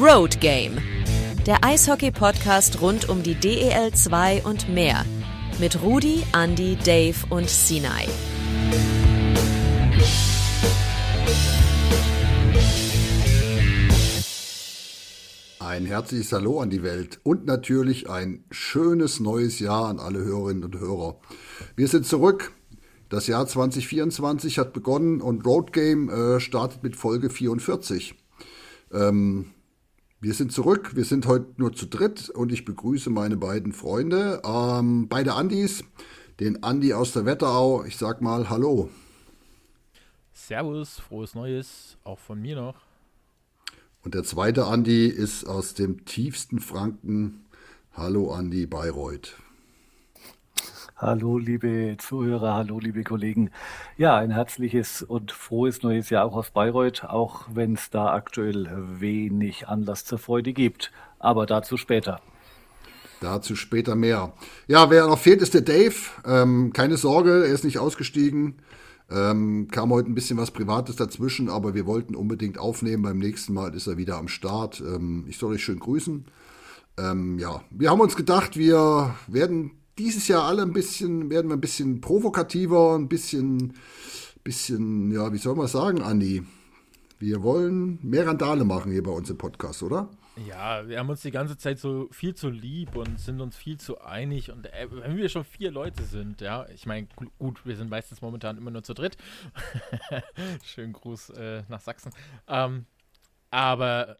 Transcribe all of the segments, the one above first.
Road Game. Der Eishockey-Podcast rund um die DEL 2 und mehr. Mit Rudi, Andy, Dave und Sinai. Ein herzliches Hallo an die Welt und natürlich ein schönes neues Jahr an alle Hörerinnen und Hörer. Wir sind zurück. Das Jahr 2024 hat begonnen und Road Game äh, startet mit Folge 44. Ähm, wir sind zurück, wir sind heute nur zu dritt und ich begrüße meine beiden Freunde, ähm, beide Andis, den Andi aus der Wetterau. Ich sag mal Hallo. Servus, frohes Neues, auch von mir noch. Und der zweite Andi ist aus dem tiefsten Franken. Hallo Andi Bayreuth. Hallo liebe Zuhörer, hallo liebe Kollegen. Ja, ein herzliches und frohes neues Jahr auch aus Bayreuth, auch wenn es da aktuell wenig Anlass zur Freude gibt. Aber dazu später. Dazu später mehr. Ja, wer noch fehlt, ist der Dave. Ähm, keine Sorge, er ist nicht ausgestiegen. Ähm, kam heute ein bisschen was Privates dazwischen, aber wir wollten unbedingt aufnehmen. Beim nächsten Mal ist er wieder am Start. Ähm, ich soll euch schön grüßen. Ähm, ja, wir haben uns gedacht, wir werden dieses Jahr alle ein bisschen, werden wir ein bisschen provokativer, ein bisschen, bisschen, ja, wie soll man sagen, Andi? Wir wollen mehr Randale machen hier bei uns im Podcast, oder? Ja, wir haben uns die ganze Zeit so viel zu lieb und sind uns viel zu einig. Und äh, wenn wir schon vier Leute sind, ja, ich meine, gut, wir sind meistens momentan immer nur zu dritt. Schönen Gruß äh, nach Sachsen. Ähm, aber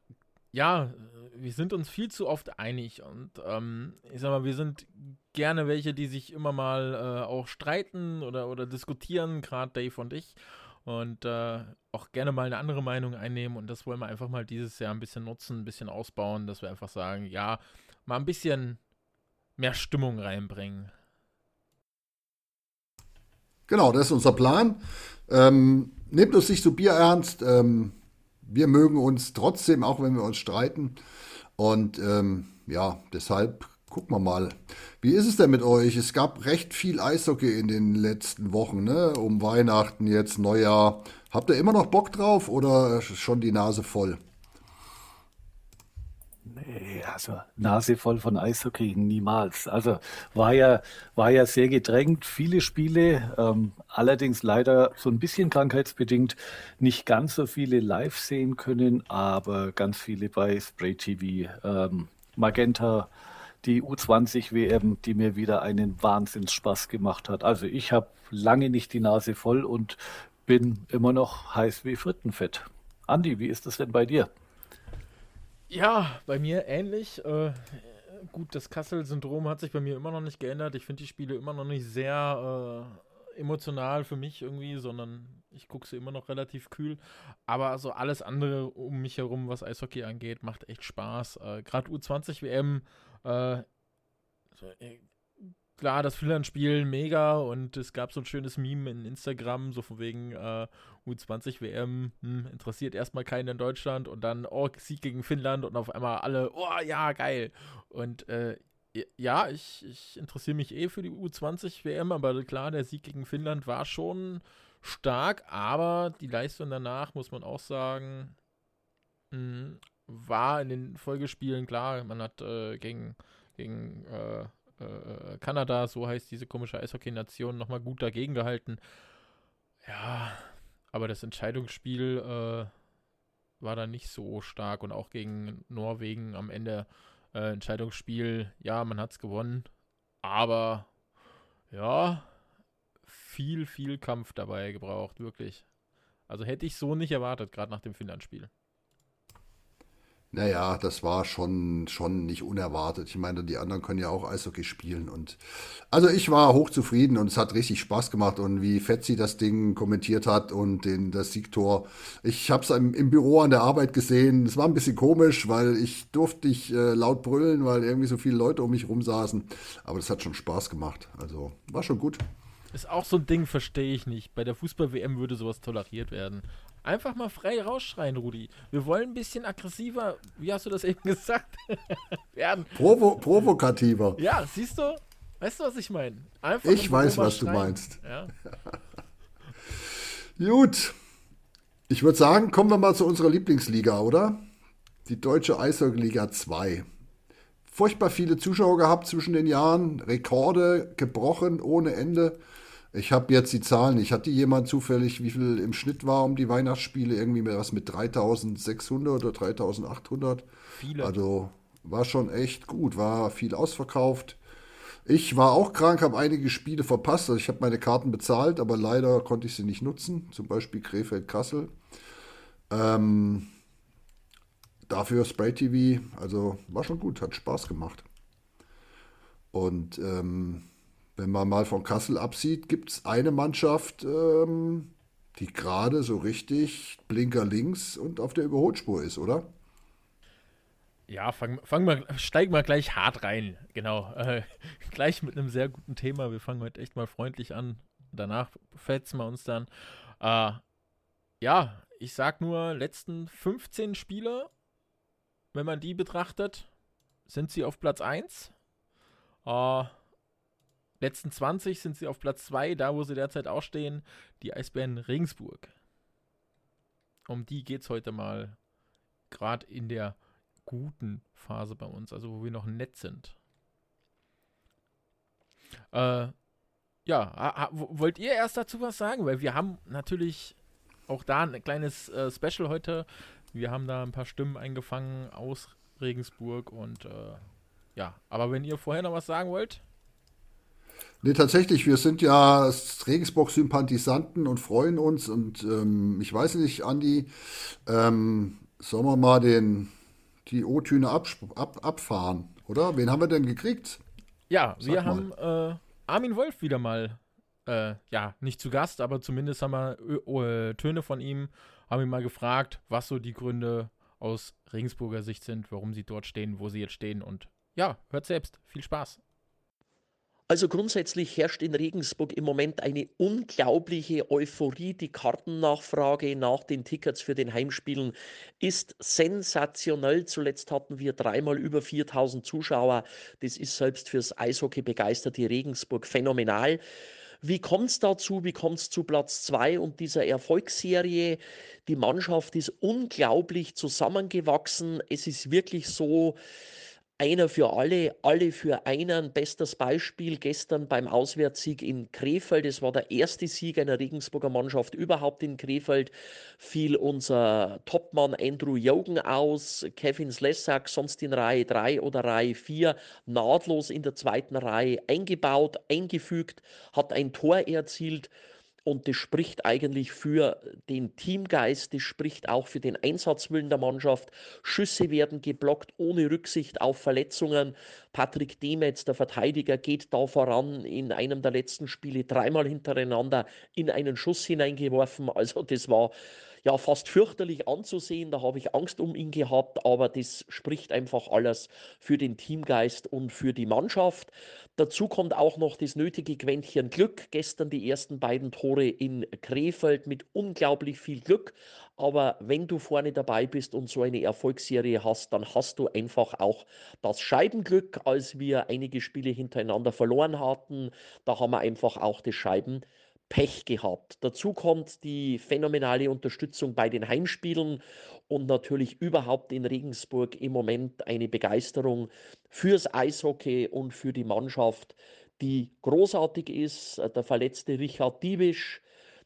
ja, wir sind uns viel zu oft einig und ähm, ich sag mal, wir sind gerne welche, die sich immer mal äh, auch streiten oder, oder diskutieren, gerade Dave und ich und äh, auch gerne mal eine andere Meinung einnehmen. Und das wollen wir einfach mal dieses Jahr ein bisschen nutzen, ein bisschen ausbauen, dass wir einfach sagen, ja, mal ein bisschen mehr Stimmung reinbringen. Genau, das ist unser Plan. Ähm, nehmt uns nicht so bierernst. Ähm, wir mögen uns trotzdem, auch wenn wir uns streiten. Und ähm, ja, deshalb gucken wir mal. Wie ist es denn mit euch? Es gab recht viel Eishockey in den letzten Wochen, ne? Um Weihnachten, jetzt Neujahr. Habt ihr immer noch Bock drauf oder schon die Nase voll? Also Nase voll von Eishockey niemals. Also war ja, war ja sehr gedrängt, viele Spiele, ähm, allerdings leider so ein bisschen krankheitsbedingt nicht ganz so viele live sehen können, aber ganz viele bei Spray TV. Ähm, Magenta die U20-WM, die mir wieder einen Wahnsinnsspaß gemacht hat. Also ich habe lange nicht die Nase voll und bin immer noch heiß wie Frittenfett. Andi, wie ist das denn bei dir? Ja, bei mir ähnlich. Äh, gut, das Kassel-Syndrom hat sich bei mir immer noch nicht geändert. Ich finde die Spiele immer noch nicht sehr äh, emotional für mich irgendwie, sondern ich gucke sie immer noch relativ kühl. Aber so alles andere um mich herum, was Eishockey angeht, macht echt Spaß. Äh, Gerade U20-WM äh, äh, klar, das Finnland-Spiel mega. Und es gab so ein schönes Meme in Instagram, so von wegen äh, U20 WM, hm, interessiert erstmal keinen in Deutschland. Und dann, oh, Sieg gegen Finnland. Und auf einmal alle, oh ja, geil. Und äh, ja, ich, ich interessiere mich eh für die U20 WM, aber klar, der Sieg gegen Finnland war schon stark, aber die Leistung danach, muss man auch sagen, mh, hm, war in den Folgespielen klar, man hat äh, gegen, gegen äh, Kanada, so heißt diese komische Eishockey-Nation, nochmal gut dagegen gehalten. Ja, aber das Entscheidungsspiel äh, war da nicht so stark und auch gegen Norwegen am Ende äh, Entscheidungsspiel, ja, man hat es gewonnen, aber ja, viel, viel Kampf dabei gebraucht, wirklich. Also hätte ich so nicht erwartet, gerade nach dem Finnland-Spiel. Naja, das war schon, schon nicht unerwartet. Ich meine, die anderen können ja auch Eishockey spielen. Und also ich war hochzufrieden und es hat richtig Spaß gemacht. Und wie Fetzi das Ding kommentiert hat und den, das Siegtor. Ich habe es im, im, Büro an der Arbeit gesehen. Es war ein bisschen komisch, weil ich durfte nicht äh, laut brüllen, weil irgendwie so viele Leute um mich rum saßen. Aber das hat schon Spaß gemacht. Also war schon gut. Ist auch so ein Ding, verstehe ich nicht. Bei der Fußball-WM würde sowas toleriert werden. Einfach mal frei rausschreien, Rudi. Wir wollen ein bisschen aggressiver, wie hast du das eben gesagt, werden. Provo provokativer. Ja, siehst du? Weißt du, was ich meine? Ich weiß, was schreien. du meinst. Ja. Gut. Ich würde sagen, kommen wir mal zu unserer Lieblingsliga, oder? die deutsche Eishockey-Liga 2. Furchtbar viele Zuschauer gehabt zwischen den Jahren, Rekorde gebrochen ohne Ende. Ich habe jetzt die Zahlen, ich hatte jemand zufällig, wie viel im Schnitt war um die Weihnachtsspiele, irgendwie was mit 3600 oder 3800. Viele. Also war schon echt gut, war viel ausverkauft. Ich war auch krank, habe einige Spiele verpasst. Also ich habe meine Karten bezahlt, aber leider konnte ich sie nicht nutzen. Zum Beispiel Krefeld-Kassel. Ähm, dafür Spray TV, also war schon gut, hat Spaß gemacht. Und ähm, wenn man mal von Kassel absieht, gibt es eine Mannschaft, ähm, die gerade so richtig Blinker links und auf der Überholspur ist, oder? Ja, fang, fang mal, steig mal gleich hart rein. Genau. Äh, gleich mit einem sehr guten Thema. Wir fangen heute echt mal freundlich an. Danach fetzen wir uns dann. Äh, ja, ich sag nur, letzten 15 Spiele, wenn man die betrachtet, sind sie auf Platz 1. Äh, letzten 20 sind sie auf Platz 2, da wo sie derzeit auch stehen, die Eisbären Regensburg. Um die geht es heute mal, gerade in der guten Phase bei uns, also wo wir noch nett sind. Äh, ja, wollt ihr erst dazu was sagen? Weil wir haben natürlich auch da ein kleines äh, Special heute. Wir haben da ein paar Stimmen eingefangen aus Regensburg und äh, ja, aber wenn ihr vorher noch was sagen wollt. Nee, tatsächlich, wir sind ja Regensburg-Sympathisanten und freuen uns und ähm, ich weiß nicht, Andi, ähm, sollen wir mal den, die O-Töne ab, ab, abfahren, oder? Wen haben wir denn gekriegt? Ja, Sag wir mal. haben äh, Armin Wolf wieder mal äh, ja, nicht zu Gast, aber zumindest haben wir äh, Töne von ihm, haben ihn mal gefragt, was so die Gründe aus Regensburger Sicht sind, warum sie dort stehen, wo sie jetzt stehen. Und ja, hört selbst. Viel Spaß. Also grundsätzlich herrscht in Regensburg im Moment eine unglaubliche Euphorie. Die Kartennachfrage nach den Tickets für den Heimspielen ist sensationell. Zuletzt hatten wir dreimal über 4000 Zuschauer. Das ist selbst fürs Eishockey begeisterte Regensburg phänomenal. Wie kommt es dazu? Wie kommt es zu Platz 2 und dieser Erfolgsserie? Die Mannschaft ist unglaublich zusammengewachsen. Es ist wirklich so, einer für alle, alle für einen. Bestes Beispiel gestern beim Auswärtssieg in Krefeld. Es war der erste Sieg einer Regensburger Mannschaft überhaupt in Krefeld. Fiel unser Topmann Andrew Jogen aus, Kevin Slessak sonst in Reihe 3 oder Reihe 4 nahtlos in der zweiten Reihe eingebaut, eingefügt, hat ein Tor erzielt. Und das spricht eigentlich für den Teamgeist, das spricht auch für den Einsatzwillen der Mannschaft. Schüsse werden geblockt ohne Rücksicht auf Verletzungen. Patrick Demetz, der Verteidiger, geht da voran in einem der letzten Spiele dreimal hintereinander in einen Schuss hineingeworfen. Also das war ja fast fürchterlich anzusehen. Da habe ich Angst um ihn gehabt, aber das spricht einfach alles für den Teamgeist und für die Mannschaft. Dazu kommt auch noch das nötige Quäntchen Glück. Gestern die ersten beiden Tore in Krefeld mit unglaublich viel Glück. Aber wenn du vorne dabei bist und so eine Erfolgsserie hast, dann hast du einfach auch das Scheibenglück, als wir einige Spiele hintereinander verloren hatten. Da haben wir einfach auch das Scheiben Pech gehabt. Dazu kommt die phänomenale Unterstützung bei den Heimspielen und natürlich überhaupt in Regensburg im Moment eine Begeisterung fürs Eishockey und für die Mannschaft, die großartig ist. Der verletzte Richard Diebisch,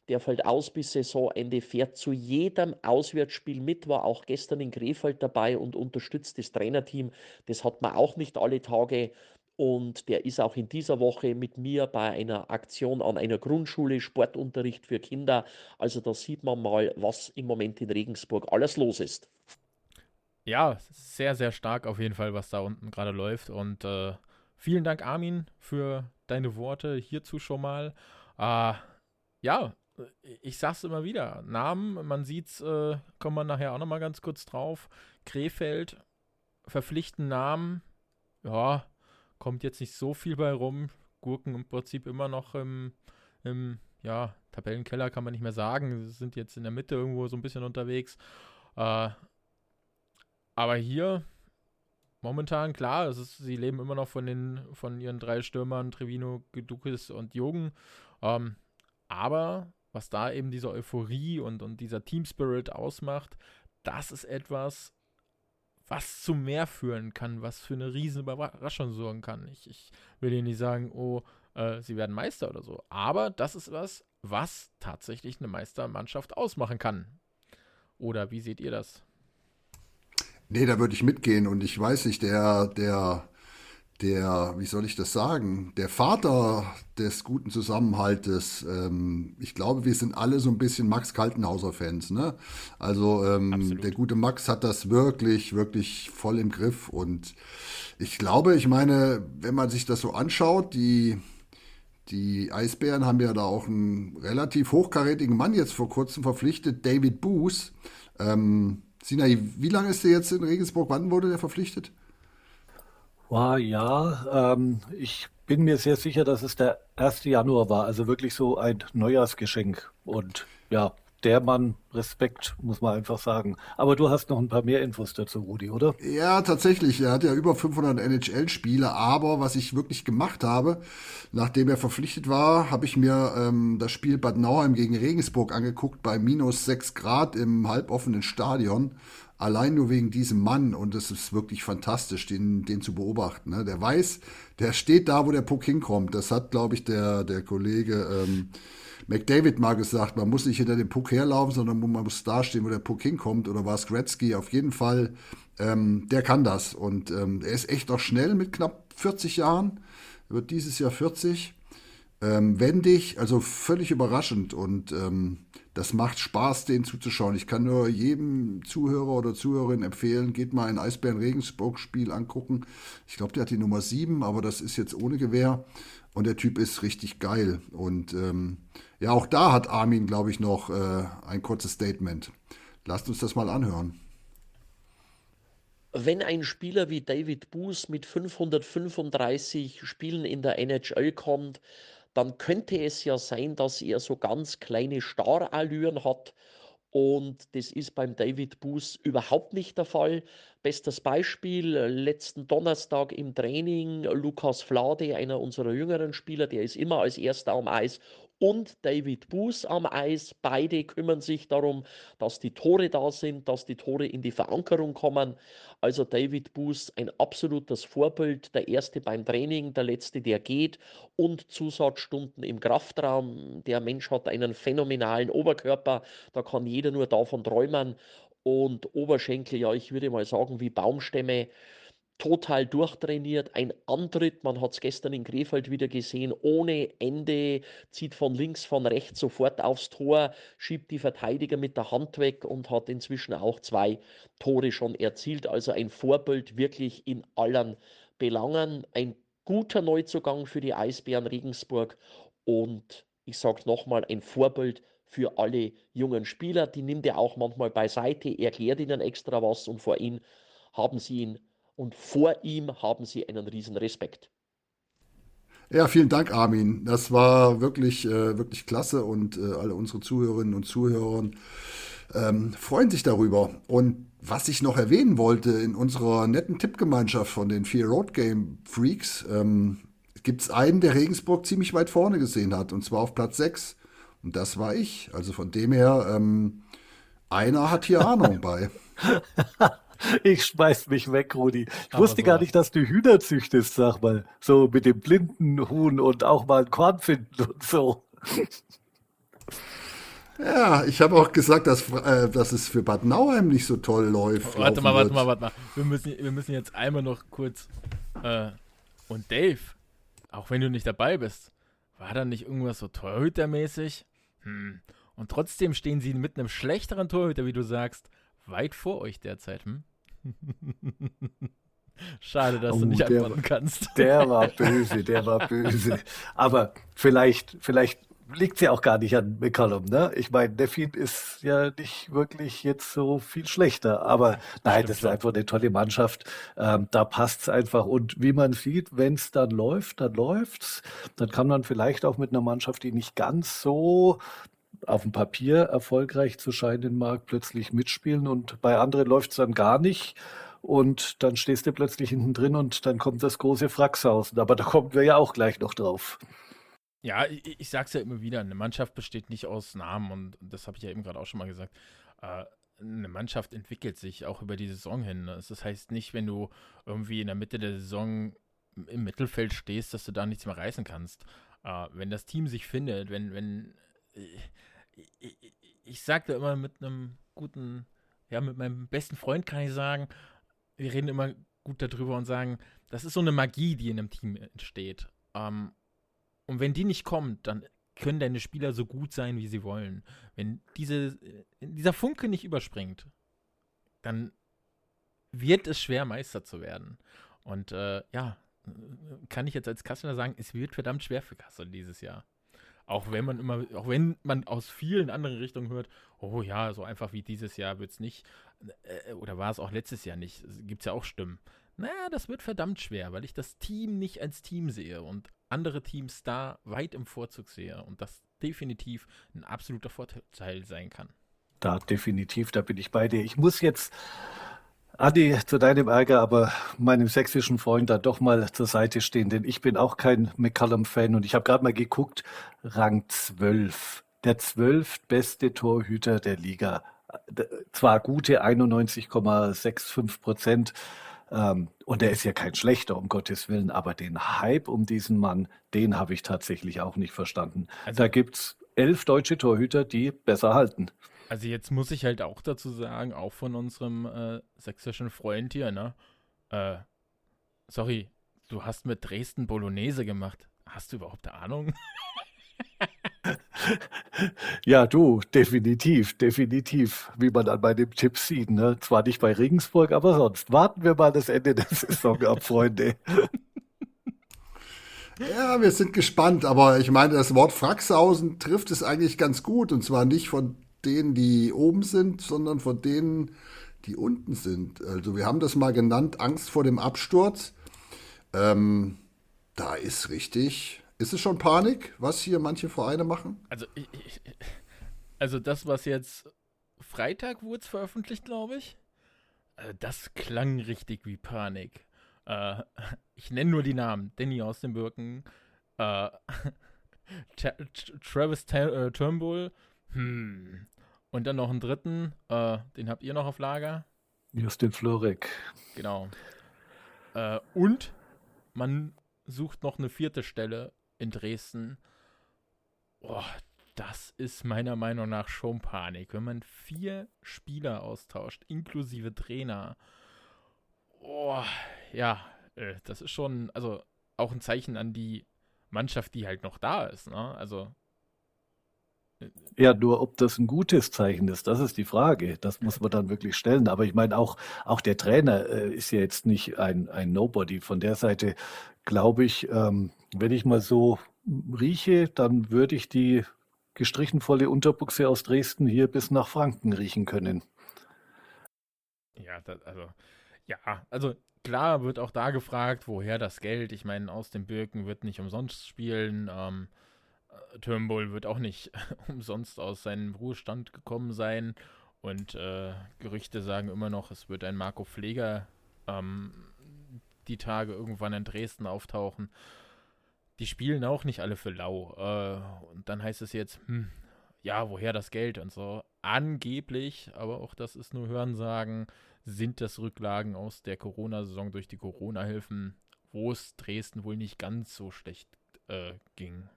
der fällt aus bis Saisonende, fährt zu jedem Auswärtsspiel mit, war auch gestern in Krefeld dabei und unterstützt das Trainerteam. Das hat man auch nicht alle Tage. Und der ist auch in dieser Woche mit mir bei einer Aktion an einer Grundschule, Sportunterricht für Kinder. Also da sieht man mal, was im Moment in Regensburg alles los ist. Ja, sehr, sehr stark auf jeden Fall, was da unten gerade läuft. Und äh, vielen Dank, Armin, für deine Worte hierzu schon mal. Äh, ja, ich sag's immer wieder. Namen, man sieht's, äh, kommen wir nachher auch nochmal ganz kurz drauf. Krefeld, verpflichten Namen. Ja, kommt jetzt nicht so viel bei rum. Gurken im Prinzip immer noch im, im ja, Tabellenkeller kann man nicht mehr sagen. Sie sind jetzt in der Mitte irgendwo so ein bisschen unterwegs. Äh, aber hier momentan, klar, es ist, sie leben immer noch von, den, von ihren drei Stürmern, Trevino, Gedukis und Jogen. Ähm, aber was da eben diese Euphorie und, und dieser Team Spirit ausmacht, das ist etwas, was zu mehr führen kann, was für eine riesen Überraschung sorgen kann. Ich, ich will hier nicht sagen, oh, äh, sie werden Meister oder so. Aber das ist was, was tatsächlich eine Meistermannschaft ausmachen kann. Oder wie seht ihr das? Nee, da würde ich mitgehen und ich weiß nicht, der, der, der, wie soll ich das sagen, der Vater des guten Zusammenhaltes, ähm, ich glaube, wir sind alle so ein bisschen Max Kaltenhauser-Fans, ne? Also ähm, der gute Max hat das wirklich, wirklich voll im Griff und ich glaube, ich meine, wenn man sich das so anschaut, die, die Eisbären haben ja da auch einen relativ hochkarätigen Mann jetzt vor kurzem verpflichtet, David Boos. Ähm, Sinai, wie lange ist der jetzt in Regensburg? Wann wurde der verpflichtet? War ja, ähm, ich bin mir sehr sicher, dass es der 1. Januar war, also wirklich so ein Neujahrsgeschenk. Und ja, der Mann, Respekt, muss man einfach sagen. Aber du hast noch ein paar mehr Infos dazu, Rudi, oder? Ja, tatsächlich. Er hat ja über 500 NHL-Spiele. Aber was ich wirklich gemacht habe, nachdem er verpflichtet war, habe ich mir ähm, das Spiel Bad Nauheim gegen Regensburg angeguckt bei minus 6 Grad im halboffenen Stadion. Allein nur wegen diesem Mann. Und es ist wirklich fantastisch, den, den zu beobachten. Ne? Der weiß, der steht da, wo der Puck hinkommt. Das hat, glaube ich, der, der Kollege... Ähm, McDavid mal gesagt, man muss nicht hinter dem Puck herlaufen, sondern man muss da stehen, wo der Puck hinkommt. Oder war es Gretzky? Auf jeden Fall, ähm, der kann das. Und ähm, er ist echt auch schnell mit knapp 40 Jahren. Er wird dieses Jahr 40. Ähm, wendig, also völlig überraschend. Und ähm, das macht Spaß, den zuzuschauen. Ich kann nur jedem Zuhörer oder Zuhörerin empfehlen, geht mal ein Eisbären Regensburg Spiel angucken. Ich glaube, der hat die Nummer 7, aber das ist jetzt ohne Gewehr. Und der Typ ist richtig geil. Und ähm, ja, auch da hat Armin, glaube ich, noch äh, ein kurzes Statement. Lasst uns das mal anhören. Wenn ein Spieler wie David Boos mit 535 Spielen in der NHL kommt, dann könnte es ja sein, dass er so ganz kleine Starallüren hat. Und das ist beim David Boos überhaupt nicht der Fall. Bestes Beispiel, äh, letzten Donnerstag im Training, Lukas Flade, einer unserer jüngeren Spieler, der ist immer als erster am Eis und David Buß am Eis. Beide kümmern sich darum, dass die Tore da sind, dass die Tore in die Verankerung kommen. Also David Buß ein absolutes Vorbild, der erste beim Training, der letzte, der geht und Zusatzstunden im Kraftraum. Der Mensch hat einen phänomenalen Oberkörper, da kann jeder nur davon träumen. Und Oberschenkel, ja, ich würde mal sagen, wie Baumstämme total durchtrainiert, ein Antritt, man hat es gestern in Krefeld wieder gesehen, ohne Ende, zieht von links, von rechts sofort aufs Tor, schiebt die Verteidiger mit der Hand weg und hat inzwischen auch zwei Tore schon erzielt. Also ein Vorbild wirklich in allen Belangen, ein guter Neuzugang für die Eisbären Regensburg und ich sage nochmal, ein Vorbild für alle jungen Spieler. Die nimmt er auch manchmal beiseite, erklärt ihnen extra was und vor ihm haben sie ihn und vor ihm haben sie einen riesen Respekt. Ja, vielen Dank, Armin. Das war wirklich, äh, wirklich klasse und äh, alle unsere Zuhörerinnen und Zuhörer ähm, freuen sich darüber. Und was ich noch erwähnen wollte, in unserer netten Tippgemeinschaft von den vier Road Game Freaks ähm, gibt es einen, der Regensburg ziemlich weit vorne gesehen hat, und zwar auf Platz 6. Und das war ich. Also von dem her, ähm, einer hat hier Ahnung bei. Ich schmeiß mich weg, Rudi. Ich Aber wusste so. gar nicht, dass du Hühner züchtest, sag mal. So mit dem blinden Huhn und auch mal ein Korn finden und so. Ja, ich habe auch gesagt, dass, äh, dass es für Bad Nauheim nicht so toll läuft. Warte mal, warte mal, warte mal. Wir müssen, wir müssen jetzt einmal noch kurz. Äh, und Dave, auch wenn du nicht dabei bist, war da nicht irgendwas so Torhütermäßig? Hm. Und trotzdem stehen sie mit einem schlechteren Torhüter, wie du sagst, weit vor euch derzeit. Hm? Schade, dass oh, du nicht antworten kannst. Der war böse, der war böse. Aber vielleicht, vielleicht liegt es ja auch gar nicht an McCollum, ne? Ich meine, Neffin ist ja nicht wirklich jetzt so viel schlechter. Aber nein, das ist einfach eine tolle Mannschaft. Ähm, da es einfach. Und wie man sieht, wenn es dann läuft, dann läuft's. Dann kann man vielleicht auch mit einer Mannschaft, die nicht ganz so auf dem Papier erfolgreich zu scheinen mag, plötzlich mitspielen und bei anderen läuft es dann gar nicht. Und dann stehst du plötzlich hinten drin und dann kommt das große Fraxhausen. Aber da kommen wir ja auch gleich noch drauf. Ja, ich, ich sag's ja immer wieder, eine Mannschaft besteht nicht aus Namen und das habe ich ja eben gerade auch schon mal gesagt. Äh, eine Mannschaft entwickelt sich auch über die Saison hin. Das heißt nicht, wenn du irgendwie in der Mitte der Saison im Mittelfeld stehst, dass du da nichts mehr reißen kannst. Äh, wenn das Team sich findet, wenn, wenn ich, ich, ich sagte immer mit einem guten, ja, mit meinem besten Freund kann ich sagen, wir reden immer gut darüber und sagen, das ist so eine Magie, die in einem Team entsteht. Ähm, und wenn die nicht kommt, dann können deine Spieler so gut sein, wie sie wollen. Wenn diese, dieser Funke nicht überspringt, dann wird es schwer, Meister zu werden. Und äh, ja, kann ich jetzt als Kasseler sagen, es wird verdammt schwer für Kassel dieses Jahr. Auch wenn man immer, auch wenn man aus vielen anderen Richtungen hört, oh ja, so einfach wie dieses Jahr wird es nicht, äh, oder war es auch letztes Jahr nicht, gibt es ja auch Stimmen. Naja, das wird verdammt schwer, weil ich das Team nicht als Team sehe und andere Teams da weit im Vorzug sehe und das definitiv ein absoluter Vorteil sein kann. Da definitiv, da bin ich bei dir. Ich muss jetzt Adi, zu deinem Ärger, aber meinem sächsischen Freund da doch mal zur Seite stehen, denn ich bin auch kein McCallum-Fan und ich habe gerade mal geguckt, Rang 12, der zwölftbeste Torhüter der Liga. Zwar gute 91,65 Prozent, ähm, und er ist ja kein schlechter, um Gottes Willen, aber den Hype um diesen Mann, den habe ich tatsächlich auch nicht verstanden. Also, da gibt es elf deutsche Torhüter, die besser halten. Also jetzt muss ich halt auch dazu sagen, auch von unserem äh, sächsischen Freund hier, ne? Äh, sorry, du hast mit Dresden Bolognese gemacht. Hast du überhaupt eine Ahnung? Ja, du, definitiv, definitiv, wie man an meinem Tipp sieht. Ne? Zwar nicht bei Regensburg, aber sonst. Warten wir mal das Ende der Saison ab, Freunde. Ja, wir sind gespannt, aber ich meine, das Wort Fraxhausen trifft es eigentlich ganz gut. Und zwar nicht von denen, die oben sind, sondern von denen, die unten sind. Also wir haben das mal genannt, Angst vor dem Absturz. Ähm, da ist richtig ist es schon Panik, was hier manche Vereine machen? Also, ich, also das, was jetzt Freitag wurde veröffentlicht, glaube ich. Also das klang richtig wie Panik. Äh, ich nenne nur die Namen. Danny aus den Birken, äh, Travis äh, Turnbull, hm. Und dann noch einen dritten, äh, den habt ihr noch auf Lager. Justin Florek. Genau. Äh, und man sucht noch eine vierte Stelle in Dresden. Oh, das ist meiner Meinung nach schon Panik. Wenn man vier Spieler austauscht, inklusive Trainer. Oh, ja, äh, das ist schon, also auch ein Zeichen an die Mannschaft, die halt noch da ist. Ne? Also. Ja, nur ob das ein gutes Zeichen ist, das ist die Frage. Das muss man dann wirklich stellen. Aber ich meine, auch, auch der Trainer äh, ist ja jetzt nicht ein, ein Nobody. Von der Seite glaube ich, ähm, wenn ich mal so rieche, dann würde ich die gestrichen volle Unterbuchse aus Dresden hier bis nach Franken riechen können. Ja, das, also, ja, also klar wird auch da gefragt, woher das Geld. Ich meine, aus dem Birken wird nicht umsonst spielen. Ähm, äh, Turnbull wird auch nicht umsonst aus seinem Ruhestand gekommen sein. Und äh, Gerüchte sagen immer noch, es wird ein Marco Pfleger ähm, die Tage irgendwann in Dresden auftauchen. Die spielen auch nicht alle für lau. Äh, und dann heißt es jetzt, hm, ja, woher das Geld und so. Angeblich, aber auch das ist nur Hörensagen, sind das Rücklagen aus der Corona-Saison durch die Corona-Hilfen, wo es Dresden wohl nicht ganz so schlecht äh, ging.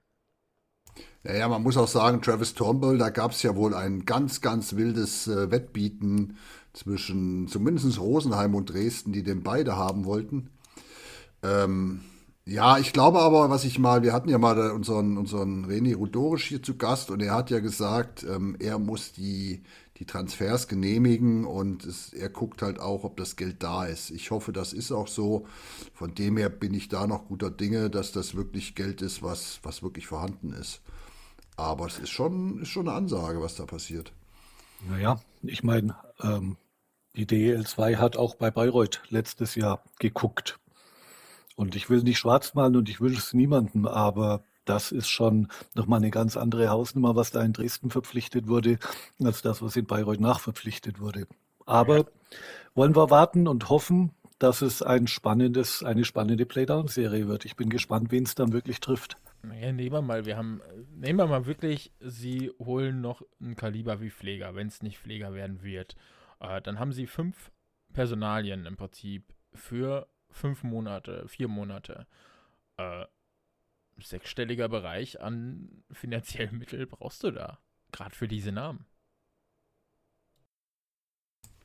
Naja, man muss auch sagen, Travis Turnbull, da gab es ja wohl ein ganz, ganz wildes äh, Wettbieten zwischen zumindest Rosenheim und Dresden, die den beide haben wollten. Ähm, ja, ich glaube aber, was ich mal, wir hatten ja mal unseren, unseren René Rudorisch hier zu Gast und er hat ja gesagt, ähm, er muss die, die Transfers genehmigen und es, er guckt halt auch, ob das Geld da ist. Ich hoffe, das ist auch so. Von dem her bin ich da noch guter Dinge, dass das wirklich Geld ist, was, was wirklich vorhanden ist. Aber es ist schon, ist schon eine Ansage, was da passiert. Naja, ich meine, ähm, die DL2 hat auch bei Bayreuth letztes Jahr geguckt und ich will nicht schwarz malen und ich wünsche es niemandem, aber das ist schon nochmal eine ganz andere Hausnummer, was da in Dresden verpflichtet wurde, als das, was in Bayreuth nachverpflichtet wurde. Aber wollen wir warten und hoffen, dass es ein spannendes, eine spannende Playdown-Serie wird. Ich bin gespannt, wen es dann wirklich trifft. Naja, nehmen wir mal, wir haben, nehmen wir mal wirklich, sie holen noch ein Kaliber wie Pfleger, wenn es nicht Pfleger werden wird. Äh, dann haben sie fünf Personalien im Prinzip für fünf Monate, vier Monate. Äh, sechsstelliger Bereich an finanziellen Mitteln brauchst du da. Gerade für diese Namen.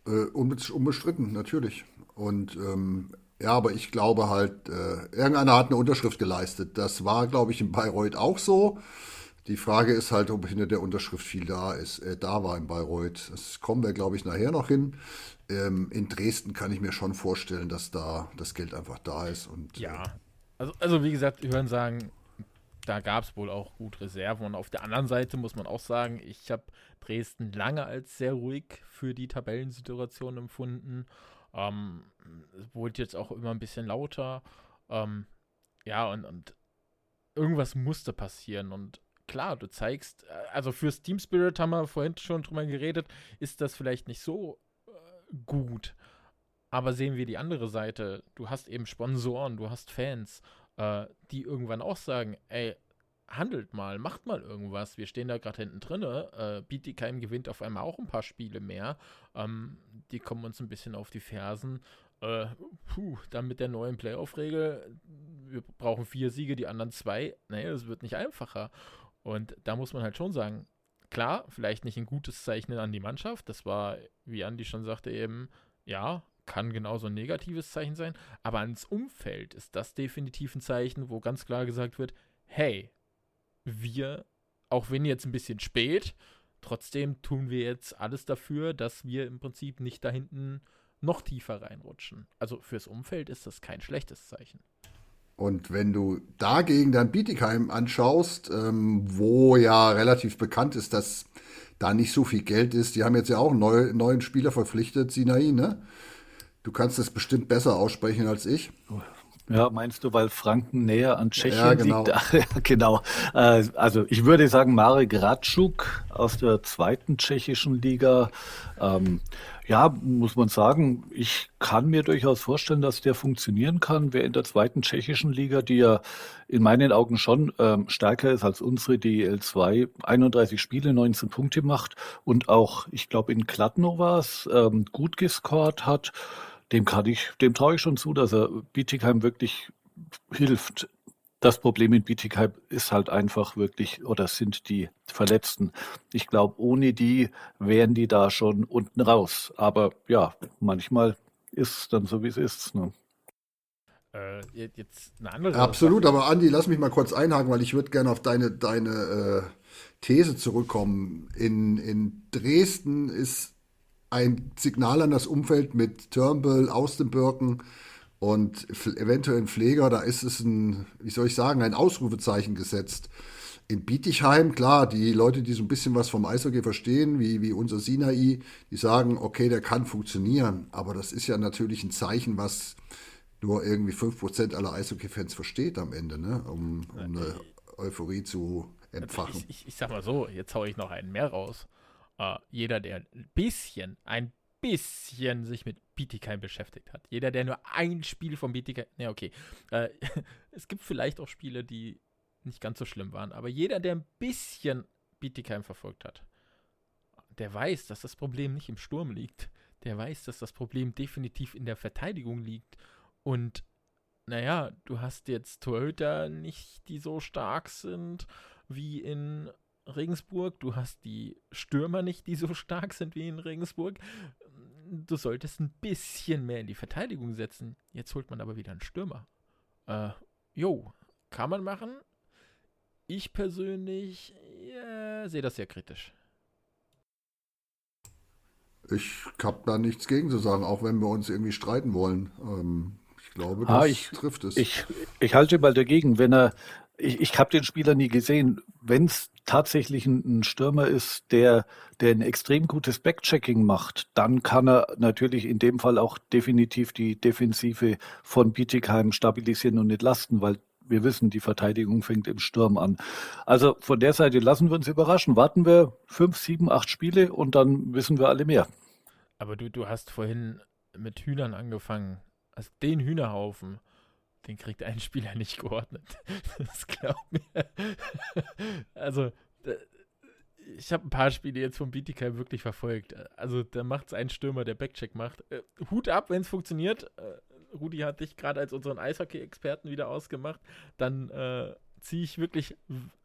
Äh, unbestritten, natürlich. Und ähm, ja, aber ich glaube halt, äh, irgendeiner hat eine Unterschrift geleistet. Das war, glaube ich, in Bayreuth auch so. Die Frage ist halt, ob hinter der Unterschrift viel da ist, äh, da war in Bayreuth. Das kommen wir, glaube ich, nachher noch hin. Ähm, in Dresden kann ich mir schon vorstellen, dass da das Geld einfach da ist. Und, ja, äh, also, also wie gesagt, wir hören sagen, da gab es wohl auch gut Reserven. Und auf der anderen Seite muss man auch sagen, ich habe Dresden lange als sehr ruhig für die Tabellensituation empfunden. Ähm, es wurde jetzt auch immer ein bisschen lauter. Ähm, ja, und, und irgendwas musste passieren. Und klar, du zeigst, äh, also fürs Team Spirit haben wir vorhin schon drüber geredet, ist das vielleicht nicht so äh, gut. Aber sehen wir die andere Seite. Du hast eben Sponsoren, du hast Fans, äh, die irgendwann auch sagen, ey, handelt mal, macht mal irgendwas. Wir stehen da gerade hinten drin. Äh, Bietigheim gewinnt auf einmal auch ein paar Spiele mehr. Ähm, die kommen uns ein bisschen auf die Fersen. Äh, puh, dann mit der neuen Playoff-Regel, wir brauchen vier Siege, die anderen zwei. Naja, das wird nicht einfacher. Und da muss man halt schon sagen, klar, vielleicht nicht ein gutes Zeichen an die Mannschaft. Das war, wie Andi schon sagte, eben, ja, kann genauso ein negatives Zeichen sein. Aber ans Umfeld ist das definitiv ein Zeichen, wo ganz klar gesagt wird, hey, wir, auch wenn jetzt ein bisschen spät, trotzdem tun wir jetzt alles dafür, dass wir im Prinzip nicht da hinten noch tiefer reinrutschen. Also fürs Umfeld ist das kein schlechtes Zeichen. Und wenn du dagegen dann Bietigheim anschaust, ähm, wo ja relativ bekannt ist, dass da nicht so viel Geld ist, die haben jetzt ja auch einen neu, neuen Spieler verpflichtet, Sinai, ne? Du kannst das bestimmt besser aussprechen als ich. Ja, meinst du, weil Franken näher an Tschechien ja, genau. liegt? Ach, ja, genau. Äh, also ich würde sagen, Marek Ratschuk aus der zweiten tschechischen Liga. Ähm, ja, muss man sagen, ich kann mir durchaus vorstellen, dass der funktionieren kann. Wer in der zweiten tschechischen Liga, die ja in meinen Augen schon ähm, stärker ist als unsere DL 2, 31 Spiele, 19 Punkte macht und auch, ich glaube, in Kladno war es, ähm, gut gescored hat dem kann ich, dem traue ich schon zu, dass er Bietigheim wirklich hilft. Das Problem in Bietigheim ist halt einfach wirklich, oder sind die Verletzten. Ich glaube, ohne die wären die da schon unten raus. Aber ja, manchmal ist es dann so, wie es ist. Ne? Äh, jetzt eine andere Absolut, Sache. aber Andi, lass mich mal kurz einhaken, weil ich würde gerne auf deine, deine äh, These zurückkommen. In, in Dresden ist ein Signal an das Umfeld mit Turnbull, Austenbirken und eventuell ein Pfleger, da ist es ein, wie soll ich sagen, ein Ausrufezeichen gesetzt. In Bietigheim, klar, die Leute, die so ein bisschen was vom Eishockey verstehen, wie, wie unser Sinai, die sagen, okay, der kann funktionieren. Aber das ist ja natürlich ein Zeichen, was nur irgendwie 5% aller Eishockey-Fans versteht am Ende, ne? um, um eine Euphorie zu entfachen. Ich, ich, ich, sag mal so, jetzt haue ich noch einen mehr raus äh, jeder, der ein bisschen, ein bisschen sich mit Bietigheim beschäftigt hat, jeder, der nur ein Spiel von Bietigheim, ne, okay, äh, es gibt vielleicht auch Spiele, die nicht ganz so schlimm waren, aber jeder, der ein bisschen Bietigheim verfolgt hat, der weiß, dass das Problem nicht im Sturm liegt. Der weiß, dass das Problem definitiv in der Verteidigung liegt. Und naja, du hast jetzt Torhüter nicht, die so stark sind wie in Regensburg, du hast die Stürmer nicht, die so stark sind wie in Regensburg. Du solltest ein bisschen mehr in die Verteidigung setzen. Jetzt holt man aber wieder einen Stürmer. Äh, jo, kann man machen. Ich persönlich ja, sehe das sehr kritisch. Ich habe da nichts gegen zu sagen, auch wenn wir uns irgendwie streiten wollen. Ähm, ich glaube, ah, das ah, ich, trifft es. Ich, ich halte mal dagegen, wenn er ich, ich habe den Spieler nie gesehen. Wenn es tatsächlich ein, Stürmer ist, der, der ein extrem gutes Backchecking macht, dann kann er natürlich in dem Fall auch definitiv die Defensive von Bietigheim stabilisieren und entlasten, weil wir wissen, die Verteidigung fängt im Sturm an. Also von der Seite lassen wir uns überraschen. Warten wir fünf, sieben, acht Spiele und dann wissen wir alle mehr. Aber du, du hast vorhin mit Hühnern angefangen. Also den Hühnerhaufen den kriegt ein Spieler nicht geordnet. Das glaubt mir. Also, ich habe ein paar Spiele jetzt vom BTK wirklich verfolgt. Also, da macht es einen Stürmer, der Backcheck macht. Äh, Hut ab, wenn es funktioniert. Äh, Rudi hat dich gerade als unseren Eishockey-Experten wieder ausgemacht. Dann äh, ziehe ich wirklich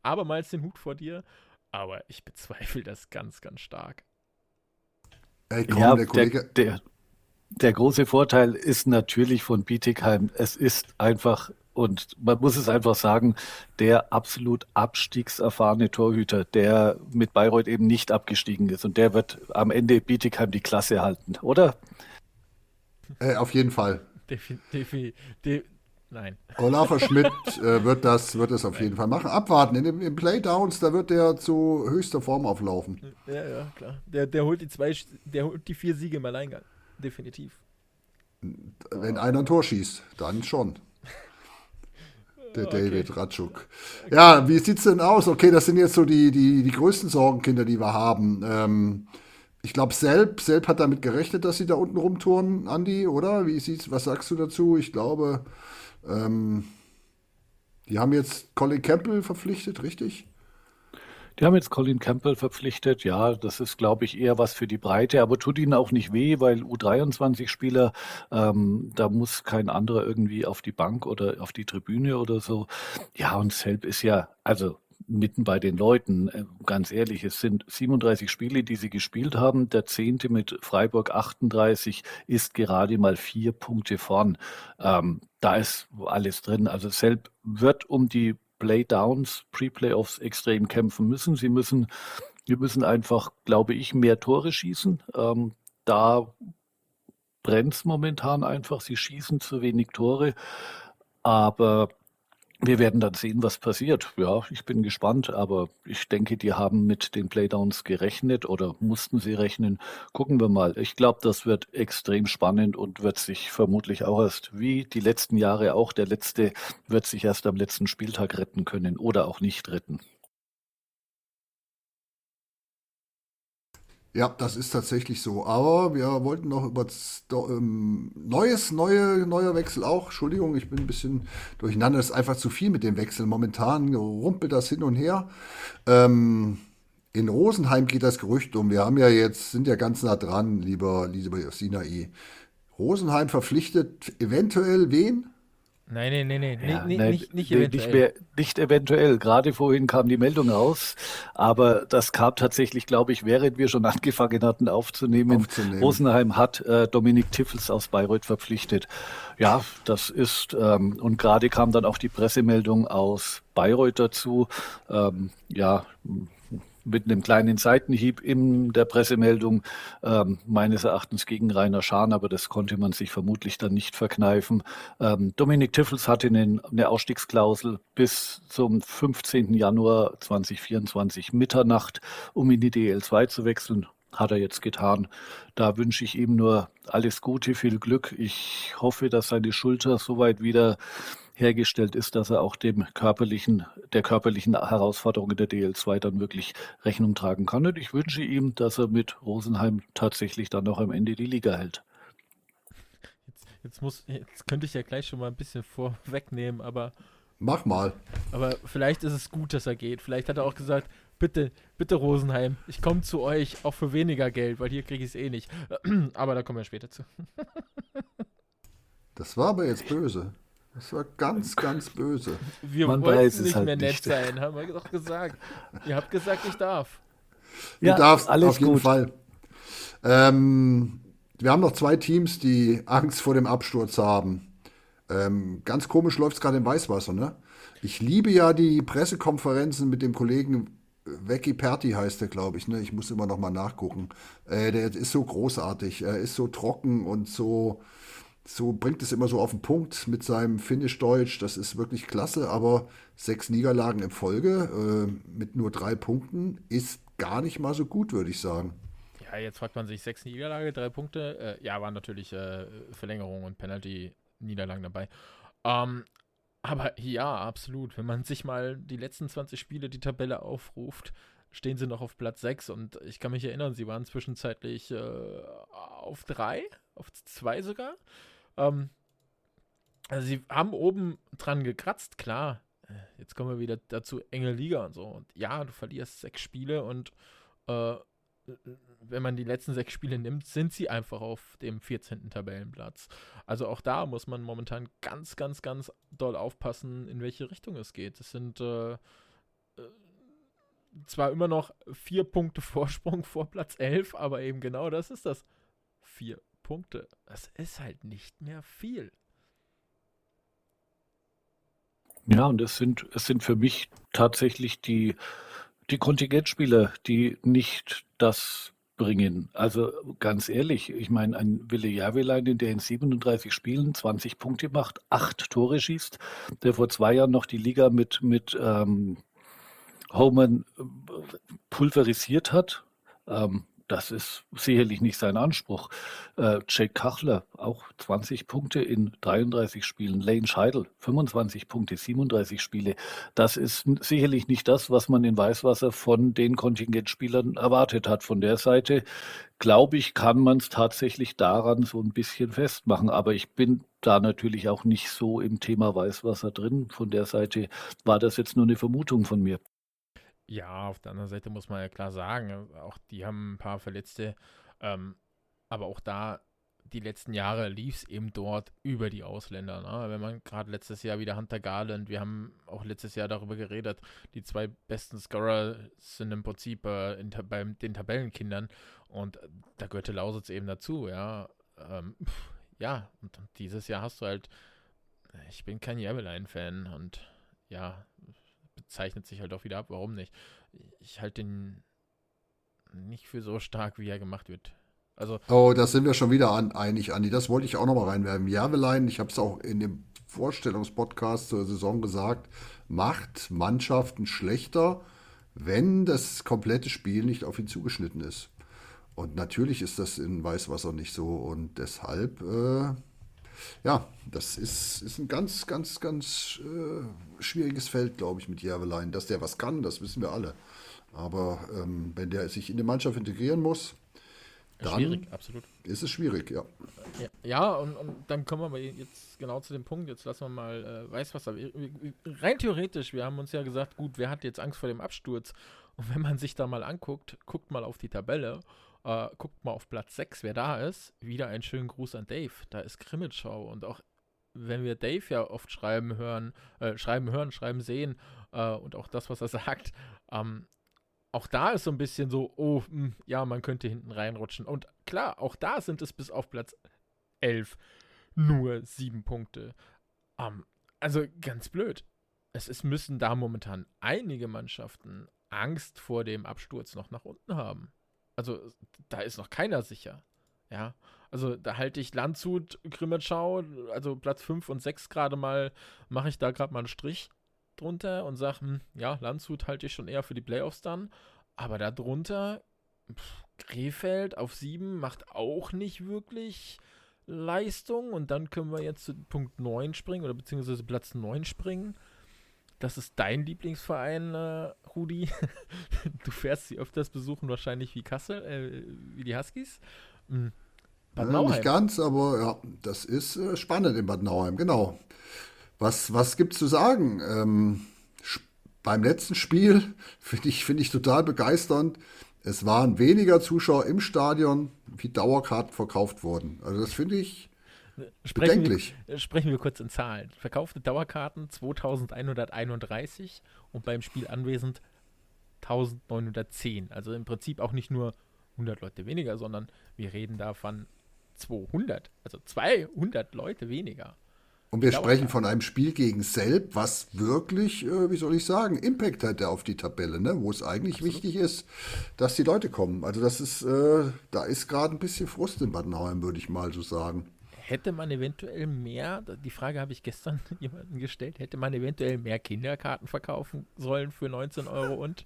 abermals den Hut vor dir. Aber ich bezweifle das ganz, ganz stark. Ey, komm, ja, der, Kollege. Der, der, der große Vorteil ist natürlich von Bietigheim, es ist einfach, und man muss es einfach sagen, der absolut abstiegserfahrene Torhüter, der mit Bayreuth eben nicht abgestiegen ist. Und der wird am Ende Bietigheim die Klasse halten, oder? Äh, auf jeden Fall. Defi, defi, de, nein. Olafur Schmidt äh, wird, das, wird das auf nein. jeden Fall machen. Abwarten. In den Playdowns, da wird der zu höchster Form auflaufen. Ja, ja, klar. Der, der, holt die zwei, der holt die vier Siege im Alleingang definitiv. Wenn einer ein Tor schießt, dann schon. Der okay. David Ratschuk. Ja, wie sieht es denn aus? Okay, das sind jetzt so die, die, die größten Sorgenkinder, die wir haben. Ähm, ich glaube, Selb, Selb hat damit gerechnet, dass sie da unten rumtouren, Andi, oder? Wie sieht's, was sagst du dazu? Ich glaube, ähm, die haben jetzt Colin Campbell verpflichtet, richtig? Die haben jetzt Colin Campbell verpflichtet. Ja, das ist, glaube ich, eher was für die Breite, aber tut ihnen auch nicht weh, weil U23-Spieler, ähm, da muss kein anderer irgendwie auf die Bank oder auf die Tribüne oder so. Ja, und Selb ist ja, also mitten bei den Leuten. Äh, ganz ehrlich, es sind 37 Spiele, die sie gespielt haben. Der zehnte mit Freiburg 38 ist gerade mal vier Punkte vorn. Ähm, da ist alles drin. Also Selb wird um die Playdowns, Pre-Playoffs extrem kämpfen müssen. Sie müssen, wir müssen einfach, glaube ich, mehr Tore schießen. Ähm, da brennt es momentan einfach. Sie schießen zu wenig Tore. Aber wir werden dann sehen, was passiert. Ja, ich bin gespannt, aber ich denke, die haben mit den Playdowns gerechnet oder mussten sie rechnen. Gucken wir mal. Ich glaube, das wird extrem spannend und wird sich vermutlich auch erst, wie die letzten Jahre auch, der letzte wird sich erst am letzten Spieltag retten können oder auch nicht retten. Ja, das ist tatsächlich so. Aber wir wollten noch über ähm, neues, neue, neuer Wechsel auch. Entschuldigung, ich bin ein bisschen durcheinander. Es ist einfach zu viel mit dem Wechsel. Momentan rumpelt das hin und her. Ähm, in Rosenheim geht das Gerücht um. Wir haben ja jetzt, sind ja ganz nah dran, lieber, lieber Sinai. Rosenheim verpflichtet eventuell wen? Nein, nein, nein, nein, ja, nicht, nein, nicht, nicht, eventuell. Nicht, mehr, nicht eventuell. Gerade vorhin kam die Meldung raus, aber das kam tatsächlich, glaube ich, während wir schon angefangen hatten aufzunehmen. aufzunehmen. Rosenheim hat äh, Dominik Tiffels aus Bayreuth verpflichtet. Ja, das ist, ähm, und gerade kam dann auch die Pressemeldung aus Bayreuth dazu. Ähm, ja, mit einem kleinen Seitenhieb in der Pressemeldung ähm, meines Erachtens gegen Rainer Schahn, aber das konnte man sich vermutlich dann nicht verkneifen. Ähm, Dominik Tiffels hatte eine, eine Ausstiegsklausel bis zum 15. Januar 2024 Mitternacht, um in die DL2 zu wechseln hat er jetzt getan. Da wünsche ich ihm nur alles Gute, viel Glück. Ich hoffe, dass seine Schulter soweit wieder hergestellt ist, dass er auch dem körperlichen, der körperlichen Herausforderung in der DL2 dann wirklich Rechnung tragen kann. Und ich wünsche ihm, dass er mit Rosenheim tatsächlich dann noch am Ende die Liga hält. Jetzt, jetzt, muss, jetzt könnte ich ja gleich schon mal ein bisschen vorwegnehmen, aber. Mach mal. Aber vielleicht ist es gut, dass er geht. Vielleicht hat er auch gesagt, bitte, bitte Rosenheim, ich komme zu euch auch für weniger Geld, weil hier kriege ich es eh nicht. Aber da kommen wir später zu. das war aber jetzt böse. Das war ganz, ganz böse. Wir Man wollten nicht halt mehr nett nicht. sein, haben wir doch gesagt. Ihr habt gesagt, ich darf. Du ja, darfst alles auf jeden gut. Fall. Ähm, wir haben noch zwei Teams, die Angst vor dem Absturz haben. Ähm, ganz komisch läuft es gerade im Weißwasser, ne? Ich liebe ja die Pressekonferenzen mit dem Kollegen Vecchi Perti heißt der, glaube ich. Ne? Ich muss immer noch mal nachgucken. Äh, der ist so großartig. Er ist so trocken und so so bringt es immer so auf den Punkt mit seinem Finnisch-Deutsch. Das ist wirklich klasse, aber sechs Niederlagen in Folge äh, mit nur drei Punkten ist gar nicht mal so gut, würde ich sagen. Ja, jetzt fragt man sich, sechs Niederlage, drei Punkte. Äh, ja, waren natürlich äh, Verlängerungen und Penalty-Niederlagen dabei. Ähm, aber ja, absolut. Wenn man sich mal die letzten 20 Spiele die Tabelle aufruft, stehen sie noch auf Platz 6 und ich kann mich erinnern, sie waren zwischenzeitlich äh, auf 3, auf 2 sogar. Ähm, also sie haben oben dran gekratzt, klar. Äh, jetzt kommen wir wieder dazu, enge Liga und so. Und ja, du verlierst sechs Spiele und äh, wenn man die letzten sechs Spiele nimmt, sind sie einfach auf dem 14. Tabellenplatz. Also auch da muss man momentan ganz, ganz, ganz doll aufpassen, in welche Richtung es geht. Es sind äh, äh zwar immer noch vier Punkte Vorsprung vor Platz 11, aber eben genau das ist das. Vier Punkte. Das ist halt nicht mehr viel. Ja, und es sind, es sind für mich tatsächlich die, die Kontingentspieler, die nicht das bringen. Also ganz ehrlich, ich meine, ein Wille Javelainen, der in 37 Spielen 20 Punkte macht, acht Tore schießt, der vor zwei Jahren noch die Liga mit, mit ähm, Homan äh, pulverisiert hat, ähm, das ist sicherlich nicht sein Anspruch. Äh, Jake Kachler, auch 20 Punkte in 33 Spielen. Lane Scheidel, 25 Punkte, 37 Spiele. Das ist sicherlich nicht das, was man in Weißwasser von den Kontingentspielern erwartet hat. Von der Seite, glaube ich, kann man es tatsächlich daran so ein bisschen festmachen. Aber ich bin da natürlich auch nicht so im Thema Weißwasser drin. Von der Seite war das jetzt nur eine Vermutung von mir. Ja, auf der anderen Seite muss man ja klar sagen, auch die haben ein paar Verletzte, ähm, aber auch da, die letzten Jahre lief es eben dort über die Ausländer. Ne? Wenn man gerade letztes Jahr wieder Hunter Garland, wir haben auch letztes Jahr darüber geredet, die zwei besten Scorer sind im Prinzip äh, in, bei den Tabellenkindern und da gehörte Lausitz eben dazu, ja. Ähm, pff, ja, und, dieses Jahr hast du halt, ich bin kein Javelin-Fan und ja, zeichnet sich halt auch wieder ab. Warum nicht? Ich halte den nicht für so stark, wie er gemacht wird. Also oh, da sind wir schon wieder an, einig, Andi. Das wollte ich auch nochmal reinwerfen. Javelein, ich habe es auch in dem Vorstellungspodcast zur Saison gesagt, macht Mannschaften schlechter, wenn das komplette Spiel nicht auf ihn zugeschnitten ist. Und natürlich ist das in Weißwasser nicht so. Und deshalb äh, ja, das ist, ist ein ganz, ganz, ganz äh, schwieriges Feld, glaube ich, mit Järvelein. Dass der was kann, das wissen wir alle. Aber ähm, wenn der sich in die Mannschaft integrieren muss, dann schwierig, absolut. ist es schwierig, ja. Ja, ja und, und, dann kommen wir jetzt genau zu dem Punkt. Jetzt lassen wir mal äh, Weißwasser. Rein theoretisch, wir haben uns ja gesagt, gut, wer hat jetzt Angst vor dem Absturz? Und wenn man sich da mal anguckt, guckt mal auf die Tabelle äh, guckt mal auf Platz 6, wer da ist. Wieder einen schönen Gruß an Dave. Da ist Krimitschau. Und auch wenn wir Dave ja oft schreiben hören, äh, schreiben hören, schreiben sehen äh, und auch das, was er sagt, ähm, auch da ist so ein bisschen so, oh, mh, hm, ja, man könnte hinten reinrutschen. Und klar, auch da sind es bis auf Platz 11 nur sieben Punkte. Ähm, also ganz blöd. Es ist, müssen da momentan einige Mannschaften Angst vor dem Absturz noch nach unten haben. Also da ist noch keiner sicher. Ja, also da halte ich Landshut, Grimmitschau, also Platz 5 und 6 gerade mal, mache ich da gerade mal einen Strich drunter und sage, hm, ja, Landshut halte ich schon eher für die Playoffs dann. Aber darunter, pff, Krefeld auf 7 macht auch nicht wirklich Leistung. Und dann können wir jetzt zu Punkt 9 springen oder beziehungsweise Platz 9 springen. Das ist dein Lieblingsverein, äh, Rudi. du fährst sie öfters besuchen, wahrscheinlich wie Kassel, äh, wie die Huskies. Mhm. Bad ja, nicht ganz, aber ja, das ist äh, spannend in Bad Nauheim, genau. Was, was gibt es zu sagen? Ähm, beim letzten Spiel finde ich, find ich total begeisternd. Es waren weniger Zuschauer im Stadion, wie Dauerkarten verkauft wurden. Also das finde ich Sprechen Bedenklich. Wir, sprechen wir kurz in Zahlen. Verkaufte Dauerkarten 2131 und beim Spiel anwesend 1910. Also im Prinzip auch nicht nur 100 Leute weniger, sondern wir reden da von 200, also 200 Leute weniger. Und wir sprechen von einem Spiel gegen Selb, was wirklich, äh, wie soll ich sagen, Impact hat auf die Tabelle, ne? wo es eigentlich Absolut. wichtig ist, dass die Leute kommen. Also das ist, äh, da ist gerade ein bisschen Frust in Bad Nauheim, würde ich mal so sagen hätte man eventuell mehr, die Frage habe ich gestern jemandem gestellt, hätte man eventuell mehr Kinderkarten verkaufen sollen für 19 Euro und?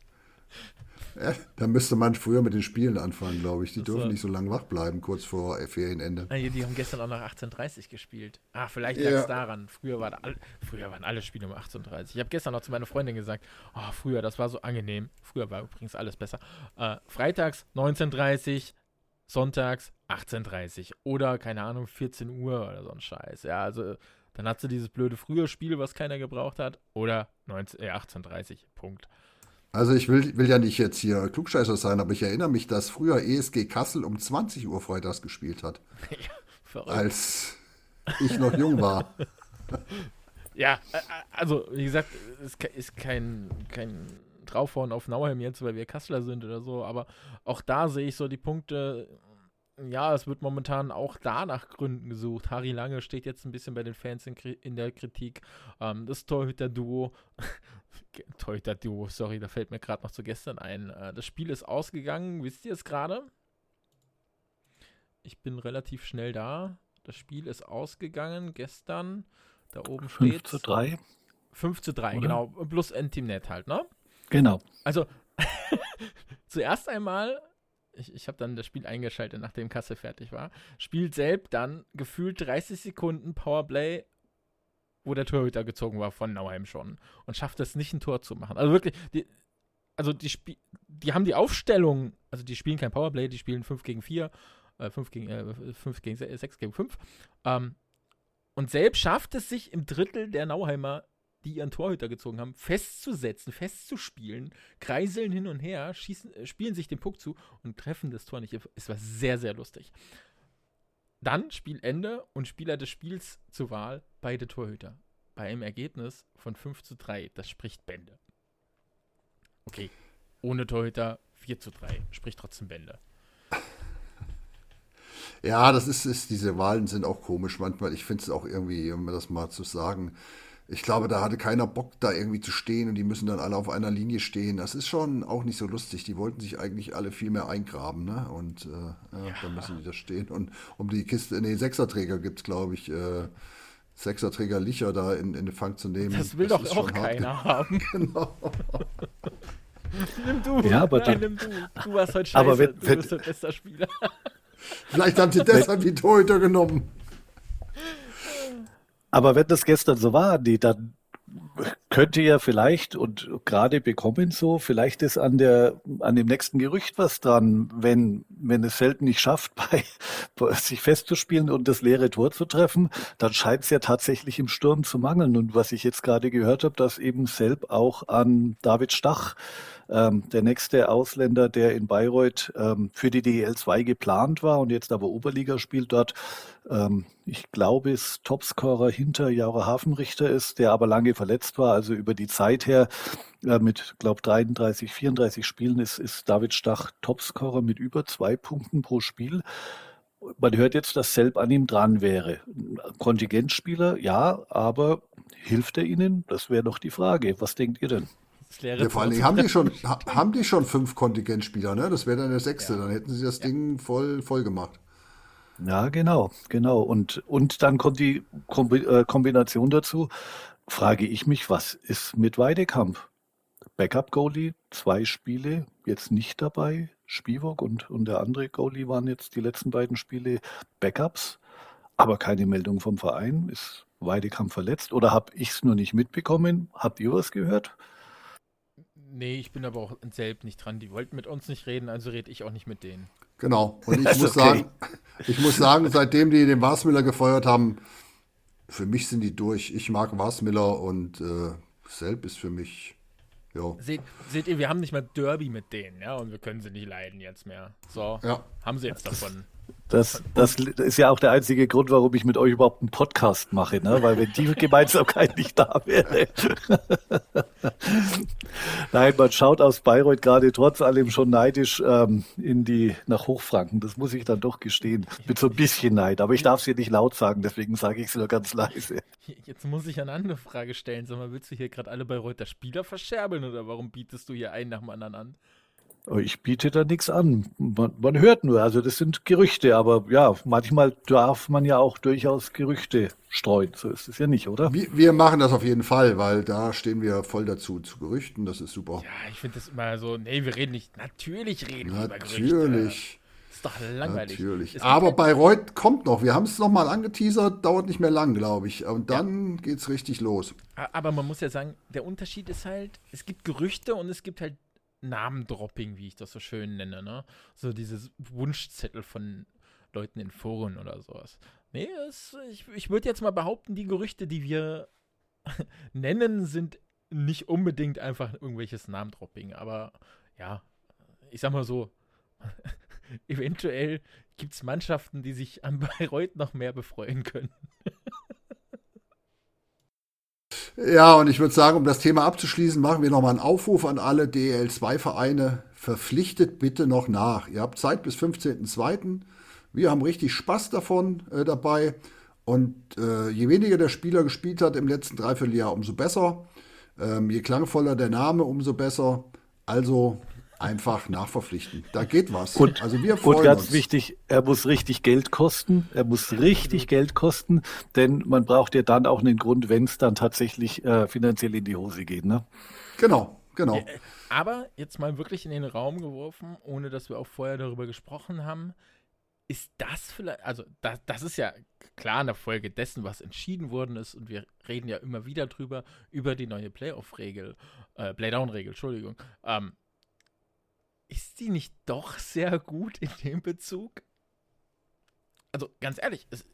Ja, da müsste man früher mit den Spielen anfangen, glaube ich. Die dürfen nicht so lange wach bleiben, kurz vor Ferienende. Ah, die haben gestern auch nach 18.30 gespielt. Ah, vielleicht lag es ja. daran. Früher, war da all, früher waren alle Spiele um 18.30 Ich habe gestern noch zu meiner Freundin gesagt, oh, früher, das war so angenehm. Früher war übrigens alles besser. Äh, freitags 19.30 sonntags 18.30 oder keine Ahnung, 14 Uhr oder so ein Scheiß. Ja, also Dann hat sie dieses blöde frühe Spiel, was keiner gebraucht hat. Oder 19, äh, 1830. Punkt. Also ich will, will ja nicht jetzt hier Klugscheißer sein, aber ich erinnere mich, dass früher ESG Kassel um 20 Uhr freitags gespielt hat. ja, als ich noch jung war. ja, also wie gesagt, es ist kein, kein Draufhauen auf Nauheim jetzt, weil wir Kasseler sind oder so, aber auch da sehe ich so die Punkte, ja, es wird momentan auch da nach Gründen gesucht. Harry Lange steht jetzt ein bisschen bei den Fans in, in der Kritik. Ähm, das Torhüter-Duo, Torhüter-Duo, sorry, da fällt mir gerade noch zu gestern ein. Äh, das Spiel ist ausgegangen, wisst ihr es gerade? Ich bin relativ schnell da. Das Spiel ist ausgegangen gestern. Da oben 5 steht. 5 zu 3. 5 zu 3, Oder? genau. Plus N-Team-Net halt, ne? Genau. Also, zuerst einmal ich, ich habe dann das Spiel eingeschaltet, nachdem Kasse fertig war. Spielt selbst dann gefühlt 30 Sekunden Powerplay, wo der Torhüter gezogen war von Nauheim schon. Und schafft es nicht, ein Tor zu machen. Also wirklich, die, also die, Spie die haben die Aufstellung, also die spielen kein Powerplay, die spielen 5 gegen 4, äh, 5 gegen, äh, 5 gegen 6 gegen 5. Ähm, und selbst schafft es sich im Drittel der Nauheimer die ihren Torhüter gezogen haben, festzusetzen, festzuspielen, kreiseln hin und her, schießen, äh, spielen sich den Puck zu und treffen das Tor nicht. Es war sehr, sehr lustig. Dann Spielende und Spieler des Spiels zur Wahl, beide Torhüter. Bei einem Ergebnis von 5 zu 3. Das spricht Bände. Okay. Ohne Torhüter 4 zu 3. Spricht trotzdem Bände. Ja, das ist, ist, diese Wahlen sind auch komisch manchmal. Ich finde es auch irgendwie, um das mal zu sagen, ich glaube, da hatte keiner Bock, da irgendwie zu stehen und die müssen dann alle auf einer Linie stehen. Das ist schon auch nicht so lustig. Die wollten sich eigentlich alle viel mehr eingraben, ne? Und äh, ja, ja. dann müssen die da stehen. Und um die Kiste, nee, Sechserträger gibt es, glaube ich, äh, Sechserträger Licher da in, in den Fang zu nehmen. Das will das doch auch keiner haben. genau. nimm du, ja, aber Nein, nimm du. Du warst heute scheiße, aber wenn, du bist der beste Spieler. Vielleicht haben sie deshalb die Torhüter genommen. Aber wenn das gestern so war, Andi, dann könnte ja vielleicht und gerade bekommen so, vielleicht ist an der an dem nächsten Gerücht was dran, wenn wenn es selten nicht schafft, bei, bei sich festzuspielen und das leere Tor zu treffen, dann scheint es ja tatsächlich im Sturm zu mangeln. Und was ich jetzt gerade gehört habe, dass eben Selb auch an David Stach ähm, der nächste Ausländer, der in Bayreuth ähm, für die DEL 2 geplant war und jetzt aber Oberliga spielt dort, ähm, ich glaube, es Topscorer hinter Jaure Hafenrichter ist, der aber lange verletzt war. Also über die Zeit her äh, mit, glaube 33, 34 Spielen ist, ist David Stach Topscorer mit über zwei Punkten pro Spiel. Man hört jetzt, dass Selb an ihm dran wäre. Kontingentspieler, ja, aber hilft er Ihnen? Das wäre doch die Frage. Was denkt ihr denn? Ja, vor allem haben die schon, haben die schon fünf Kontingentspieler, ne? Das wäre dann der sechste, ja. dann hätten sie das ja. Ding voll, voll gemacht. Ja, genau, genau. Und, und dann kommt die äh, Kombination dazu, frage ich mich, was ist mit Weidekamp? Backup-Goalie, zwei Spiele, jetzt nicht dabei. Spivok und, und der andere Goalie waren jetzt die letzten beiden Spiele Backups, aber keine Meldung vom Verein. Ist Weidekamp verletzt oder habe ich es nur nicht mitbekommen? Habt ihr was gehört? Nee, ich bin aber auch selbst nicht dran. Die wollten mit uns nicht reden, also rede ich auch nicht mit denen. Genau. Und ich muss okay. sagen, ich muss sagen, seitdem die den Wasmiller gefeuert haben, für mich sind die durch. Ich mag Wasmiller und äh, Selb ist für mich. Jo. Seht, seht ihr, wir haben nicht mal Derby mit denen, ja, und wir können sie nicht leiden jetzt mehr. So, ja. haben sie jetzt davon. Das, das ist ja auch der einzige Grund, warum ich mit euch überhaupt einen Podcast mache, ne? weil wenn die Gemeinsamkeit nicht da wäre. Nein, man schaut aus Bayreuth gerade trotz allem schon neidisch ähm, in die nach Hochfranken. Das muss ich dann doch gestehen. Mit so ein bisschen Neid. Aber ich darf es hier nicht laut sagen, deswegen sage ich es nur ganz leise. Jetzt muss ich eine andere Frage stellen. Sag mal, willst du hier gerade alle Bayreuther Spieler verscherbeln oder warum bietest du hier einen nach dem anderen an? Ich biete da nichts an. Man, man, hört nur, also das sind Gerüchte, aber ja, manchmal darf man ja auch durchaus Gerüchte streuen. So ist es ja nicht, oder? Wir, wir machen das auf jeden Fall, weil da stehen wir voll dazu zu Gerüchten. Das ist super. Ja, ich finde das immer so, nee, wir reden nicht, natürlich reden wir über Gerüchte. Natürlich. Ist doch langweilig. Natürlich. Aber Bayreuth kommt noch. Wir haben es nochmal angeteasert, dauert nicht mehr lang, glaube ich. Und dann ja. es richtig los. Aber man muss ja sagen, der Unterschied ist halt, es gibt Gerüchte und es gibt halt Namendropping, wie ich das so schön nenne, ne? So dieses Wunschzettel von Leuten in Foren oder sowas. Nee, es, ich, ich würde jetzt mal behaupten, die Gerüchte, die wir nennen, sind nicht unbedingt einfach irgendwelches Namendropping. Aber ja, ich sag mal so, eventuell gibt es Mannschaften, die sich an Bayreuth noch mehr befreuen können. Ja, und ich würde sagen, um das Thema abzuschließen, machen wir nochmal einen Aufruf an alle DL2-Vereine. Verpflichtet bitte noch nach. Ihr habt Zeit bis 15.02. Wir haben richtig Spaß davon äh, dabei. Und äh, je weniger der Spieler gespielt hat im letzten Dreivierteljahr, umso besser. Ähm, je klangvoller der Name, umso besser. Also einfach nachverpflichten. Da geht was. Und, also wir freuen und ganz uns. wichtig, er muss richtig Geld kosten. Er muss richtig Geld kosten, denn man braucht ja dann auch einen Grund, wenn es dann tatsächlich äh, finanziell in die Hose geht. Ne? Genau, genau. Äh, Aber jetzt mal wirklich in den Raum geworfen, ohne dass wir auch vorher darüber gesprochen haben. Ist das vielleicht, also das, das ist ja klar eine Folge dessen, was entschieden worden ist und wir reden ja immer wieder drüber, über die neue Playoff-Regel, äh, Playdown-Regel, Entschuldigung. Ähm, ist die nicht doch sehr gut in dem Bezug? Also ganz ehrlich, es,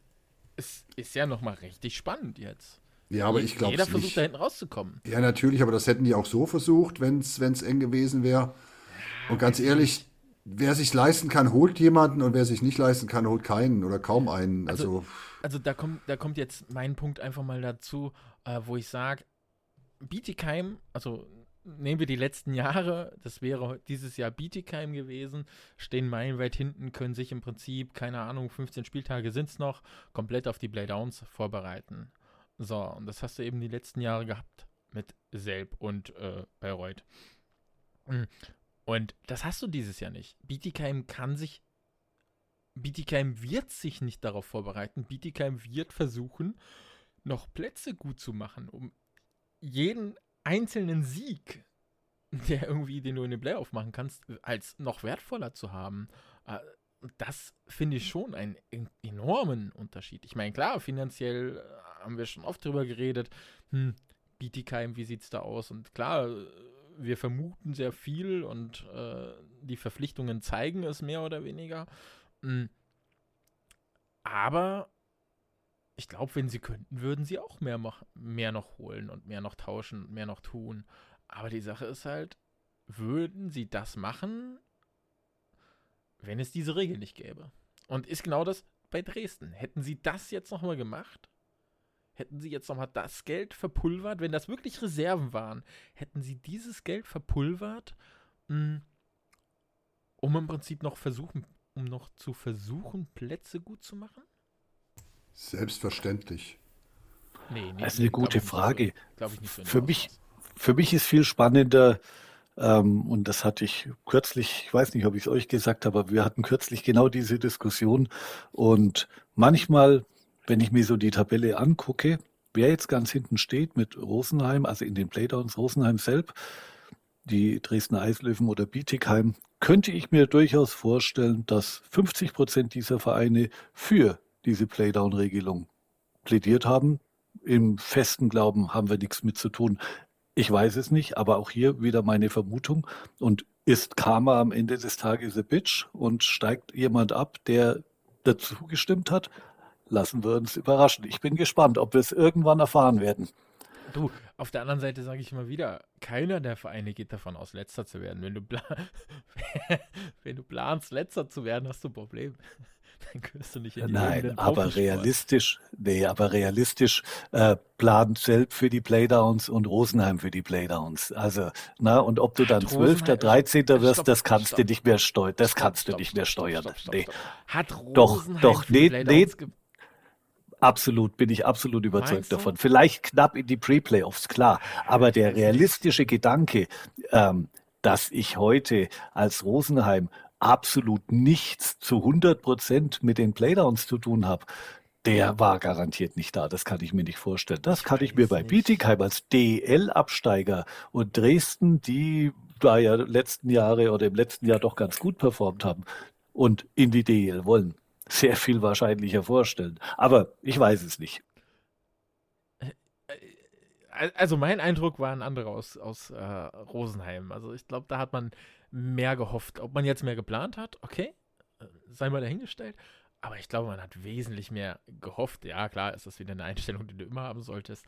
es ist ja nochmal richtig spannend jetzt. Ja, aber ich glaube Jeder versucht nicht. da hinten rauszukommen. Ja, natürlich, aber das hätten die auch so versucht, wenn es eng gewesen wäre. Und ganz ehrlich, wer sich leisten kann, holt jemanden und wer sich nicht leisten kann, holt keinen oder kaum einen. Also, Also- Also da kommt, da kommt jetzt mein Punkt einfach mal dazu, äh, wo ich sage, Bietigheim, also nehmen wir die letzten Jahre, das wäre dieses Jahr Bietigheim gewesen, stehen meilenweit hinten, können sich im Prinzip, keine Ahnung, 15 Spieltage sind es noch, komplett auf die Playdowns vorbereiten. So, und das hast du eben die letzten Jahre gehabt mit Selb und äh, Bayreuth. Mm. Und das hast du dieses Jahr nicht. Bietigheim kann sich Bietigheim wird sich nicht darauf vorbereiten. Bietigheim wird versuchen, noch Plätze gut zu machen, um jeden einzelnen Sieg, der irgendwie, den du in den Playoff machen kannst, als noch wertvoller zu haben. Äh, Das finde ich schon einen en- enormen Unterschied. Ich meine, klar, finanziell äh, haben wir schon oft drüber geredet. Hm, Bietigheim, wie sieht's da aus? Und klar, äh, wir vermuten sehr viel und äh, die Verpflichtungen zeigen es mehr oder weniger. Mm. Aber ich glaube, wenn sie könnten, würden sie auch mehr, mach, mehr noch holen und mehr noch tauschen und mehr noch tun. Aber die Sache ist halt, würden sie das machen, wenn es diese Regel nicht gäbe? Und ist genau das bei Dresden. Hätten sie das jetzt nochmal gemacht? Hätten sie jetzt nochmal das Geld verpulvert, wenn das wirklich Reserven waren, hätten sie dieses Geld verpulvert, mh, um im Prinzip noch versuchen, um noch zu versuchen, Plätze gut zu machen? Selbstverständlich. Nee, nee, Das ist eine gute. Frage. Nicht Für dem mich, für mich ist viel spannender, ähm, und das hatte ich kürzlich, ich weiß nicht, ob ich es euch gesagt habe, aber wir hatten kürzlich genau diese Diskussion. Und manchmal, wenn ich mir so die Tabelle angucke, wer jetzt ganz hinten steht mit Rosenheim, also in den Playdowns Rosenheim selbst, die Dresdner Eislöwen oder Bietigheim, könnte ich mir durchaus vorstellen, dass 50 Prozent dieser Vereine für diese Playdown-Regelung plädiert haben. Im festen Glauben haben wir nichts mit zu tun. Ich weiß es nicht, aber auch hier wieder meine Vermutung. Und ist Karma am Ende des Tages a Bitch und steigt jemand ab, der dazu gestimmt hat? Lassen wir uns überraschen. Ich bin gespannt, ob wir es irgendwann erfahren werden. Du, auf der anderen Seite sage ich immer wieder, keiner der Vereine geht davon aus, letzter zu werden. Wenn du, wenn du planst, letzter zu werden, hast du ein Problem. Dann gehörst du nicht in die Nein, aber realistisch, nee, aber realistisch äh, plant Selb für die Playdowns und Rosenheim für die Playdowns. Also, na, und ob du dann 12., Rosenheim- 13. Stopp, wirst, das kannst stopp. du nicht mehr steuern. Das Stopp, kannst du stopp, nicht mehr steuern. Nee. Hat Doch, Rosenheim doch, für die nee, Playdowns nee. Absolut, bin ich absolut überzeugt davon. Vielleicht knapp in die Pre-Playoffs, klar. Aber der realistische Gedanke, ähm, dass ich heute als Rosenheim absolut nichts zu 100 Prozent mit den Playdowns zu tun habe, der war garantiert nicht da. Das kann ich mir nicht vorstellen. Das Ich kann ich mir bei nicht. Bietigheim als DL-Absteiger und Dresden, die da ja letzten Jahre oder im letzten Jahr doch ganz gut performt haben und in die DL wollen, sehr viel wahrscheinlicher vorstellen. Aber ich weiß es nicht. Al- Also mein Eindruck war ein anderer aus, aus äh, Rosenheim. Also ich glaube, da hat man mehr gehofft. Ob man jetzt mehr geplant hat, okay, äh, sei mal dahingestellt. aber ich glaube, man hat wesentlich mehr gehofft. Ja, klar, ist das wieder eine Einstellung, die du immer haben solltest.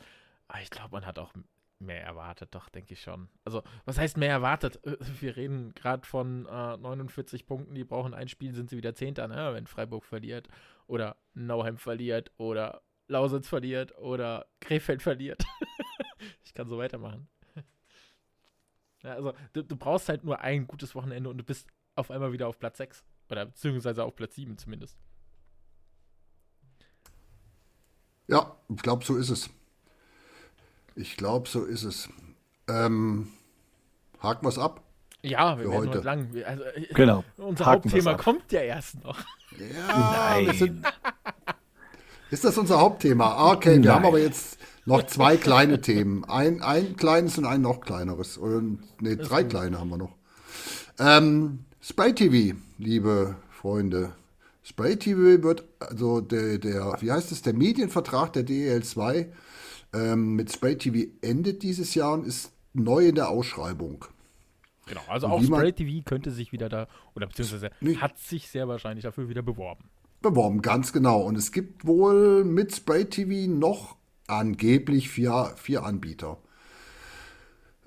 Aber ich glaube, man hat auch mehr erwartet, doch, denke ich schon. Also, was heißt mehr erwartet? Wir reden gerade von äh, 49 Punkten, die brauchen ein Spiel, sind sie wieder Zehnter, ne? wenn Freiburg verliert oder Nauheim verliert oder Lausitz verliert oder Krefeld verliert. ich kann so weitermachen. Ja, also, du, du, brauchst halt nur ein gutes Wochenende und du bist auf einmal wieder auf Platz 6. Oder beziehungsweise auf Platz 7 zumindest. Ja, ich glaube, so ist es. Ich glaube, so ist es. Ähm, haken wir es ab? Ja, wir werden heute lang. Also, äh, genau. Unser haken Hauptthema kommt ja erst noch. Ja, Nein. Sind, ist das unser Hauptthema? Okay, Nein. wir haben aber jetzt noch zwei kleine Themen. Ein, ein kleines und ein noch kleineres. Und, nee, drei kleine haben wir noch. Ähm, Spray TV, liebe Freunde. Spray TV wird, also der, der, wie heißt es, der Medienvertrag der DEL 2 ähm, mit Spray TV endet dieses Jahr und ist neu in der Ausschreibung. Genau, also und auch Spray TV könnte sich wieder da, oder beziehungsweise nee, hat sich sehr wahrscheinlich dafür wieder beworben. Beworben, ganz genau. Und es gibt wohl mit Spray TV noch angeblich vier, vier Anbieter.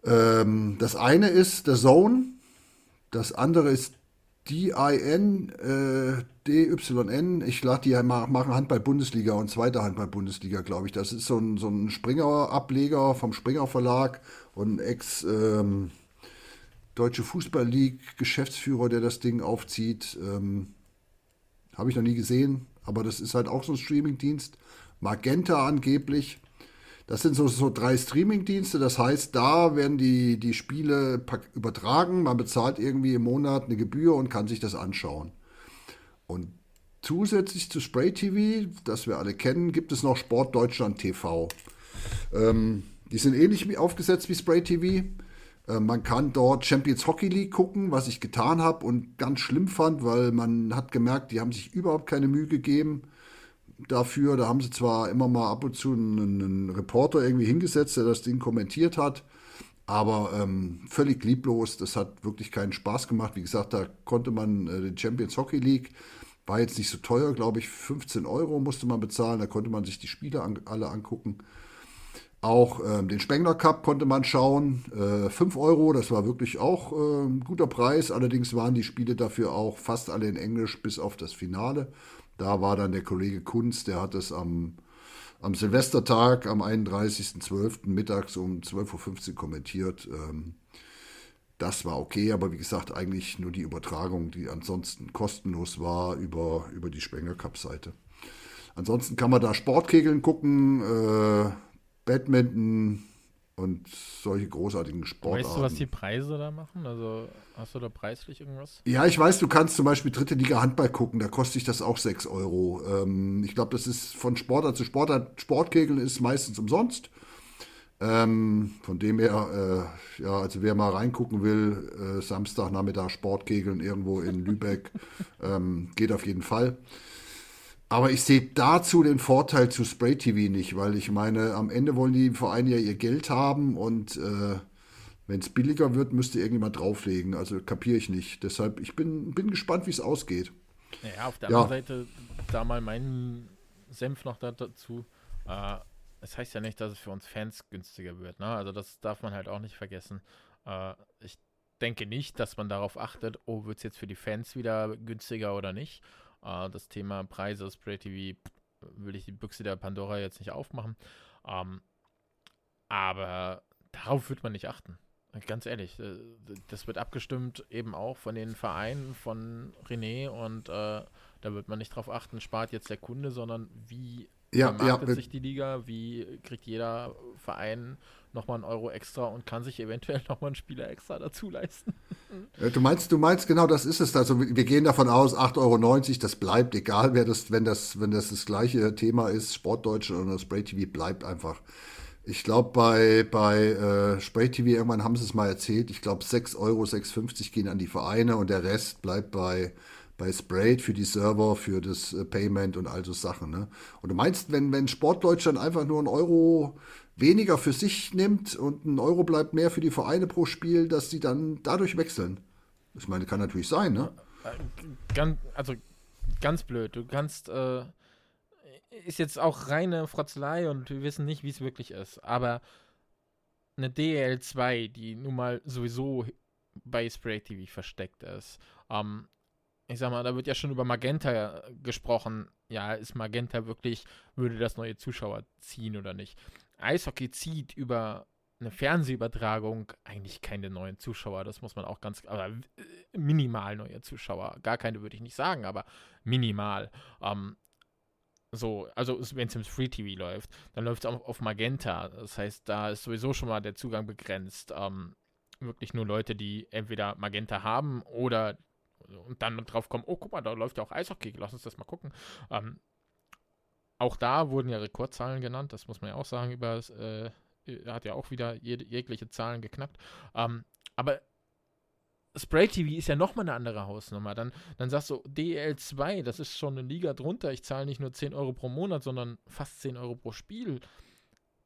Ähm, das eine ist The Zone, das andere ist DIN, äh, ich lade die machen Handball-Bundesliga und zweite Handball-Bundesliga, glaube ich. Das ist so ein, so ein Springer-Ableger vom Springer Verlag und Ex- ähm, Deutsche Fußball League Geschäftsführer, der das Ding aufzieht. Ähm, Habe ich noch nie gesehen, aber das ist halt auch so ein Streaming-Dienst. Magenta angeblich. Das sind so, so drei Streaming-Dienste. Das heißt, da werden die, die Spiele übertragen. Man bezahlt irgendwie im Monat eine Gebühr und kann sich das anschauen. Und zusätzlich zu Spray TV, das wir alle kennen, gibt es noch Sport Deutschland TV. Ähm, die sind ähnlich aufgesetzt wie Spray TV. Äh, man kann dort Champions Hockey League gucken, was ich getan habe und ganz schlimm fand, weil man hat gemerkt, die haben sich überhaupt keine Mühe gegeben dafür. Da haben sie zwar immer mal ab und zu einen, einen Reporter irgendwie hingesetzt, der das Ding kommentiert hat, aber ähm, völlig lieblos. Das hat wirklich keinen Spaß gemacht. Wie gesagt, da konnte man äh, den Champions Hockey League, war jetzt nicht so teuer, glaube ich, 15 Euro musste man bezahlen. Da konnte man sich die Spiele an, alle angucken. Auch ähm, den Spengler Cup konnte man schauen. Äh, 5 Euro, das war wirklich auch äh, ein guter Preis. Allerdings waren die Spiele dafür auch fast alle in Englisch, bis auf das Finale. Da war dann der Kollege Kunz, der hat es am, am Silvestertag, am 31.12. mittags um 12.15 Uhr kommentiert. Ähm, das war okay, aber wie gesagt, eigentlich nur die Übertragung, die ansonsten kostenlos war über, über die Spenger Cup-Seite. Ansonsten kann man da Sportkegeln gucken, äh, Badminton, und solche großartigen Sportarten. Weißt du, was die Preise da machen? Also hast du da preislich irgendwas? Ja, ich weiß, du kannst zum Beispiel dritte Liga Handball gucken, da kostet sich das auch 6 Euro. Ähm, ich glaube, das ist von Sportart zu Sportart. Sportkegeln ist meistens umsonst. Ähm, von dem her, äh, ja, also wer mal reingucken will, äh, Samstagnachmittag Sportkegeln irgendwo in Lübeck, ähm, geht auf jeden Fall. Aber ich sehe dazu den Vorteil zu Spray TV nicht, weil ich meine, am Ende wollen die Vereine ja ihr Geld haben und äh, wenn es billiger wird, müsste irgendjemand drauflegen. Also kapiere ich nicht. Deshalb, ich bin, bin gespannt, wie es ausgeht. Naja, auf der ja. anderen Seite, da mal mein Senf noch dazu. Äh, es heißt ja nicht, dass es für uns Fans günstiger wird. Ne? Also das darf man halt auch nicht vergessen. Äh, ich denke nicht, dass man darauf achtet, oh, wird es jetzt für die Fans wieder günstiger oder nicht. Äh, das Thema Preise, Spray TV, will ich die Büchse der Pandora jetzt nicht aufmachen. Ähm, aber darauf wird man nicht achten. Ganz ehrlich, äh, das wird abgestimmt eben auch von den Vereinen, von René und äh, da wird man nicht darauf achten, spart jetzt der Kunde, sondern wie ja, vermarktet ja, sich die Liga, wie kriegt jeder Verein nochmal einen Euro extra und kann sich eventuell nochmal einen Spieler extra dazu leisten. Du meinst, du meinst genau, das ist es. Also wir gehen davon aus, 8,90 Euro, das bleibt, egal wer das, wenn das, wenn das das gleiche Thema ist, Sportdeutsche oder Spray TV bleibt einfach. Ich glaube, bei, bei äh, Spray TV, irgendwann haben sie es mal erzählt, ich glaube 6 Euro, 6,50 gehen an die Vereine und der Rest bleibt bei, bei Sprayed für die Server, für das äh, Payment und all so Sachen. Ne? Und du meinst, wenn, wenn Sportdeutschland einfach nur einen Euro weniger für sich nimmt und ein Euro bleibt mehr für die Vereine pro Spiel, dass sie dann dadurch wechseln. Ich meine, kann natürlich sein, ne? Ganz, also ganz blöd. Du kannst, äh, ist jetzt auch reine Frotzelei und wir wissen nicht, wie es wirklich ist. Aber eine DL2, die nun mal sowieso bei Spray TV versteckt ist, ähm, ich sag mal, da wird ja schon über Magenta gesprochen. Ja, ist Magenta wirklich, würde das neue Zuschauer ziehen oder nicht? Eishockey zieht über eine Fernsehübertragung eigentlich keine neuen Zuschauer. Das muss man auch ganz, aber äh, minimal neue Zuschauer. Gar keine würde ich nicht sagen, aber minimal. Ähm, so, also wenn es im Free TV läuft, dann läuft es auch auf Magenta. Das heißt, da ist sowieso schon mal der Zugang begrenzt. Ähm, wirklich nur Leute, die entweder Magenta haben oder und dann drauf kommen, oh, guck mal, da läuft ja auch Eishockey, lass uns das mal gucken. Ähm, auch da wurden ja Rekordzahlen genannt, das muss man ja auch sagen, über äh, hat ja auch wieder jeg jegliche Zahlen geknackt. Ähm, aber Spray TV ist ja nochmal eine andere Hausnummer. Dann, dann sagst du, DL2, das ist schon eine Liga drunter. Ich zahle nicht nur 10 Euro pro Monat, sondern fast 10 Euro pro Spiel.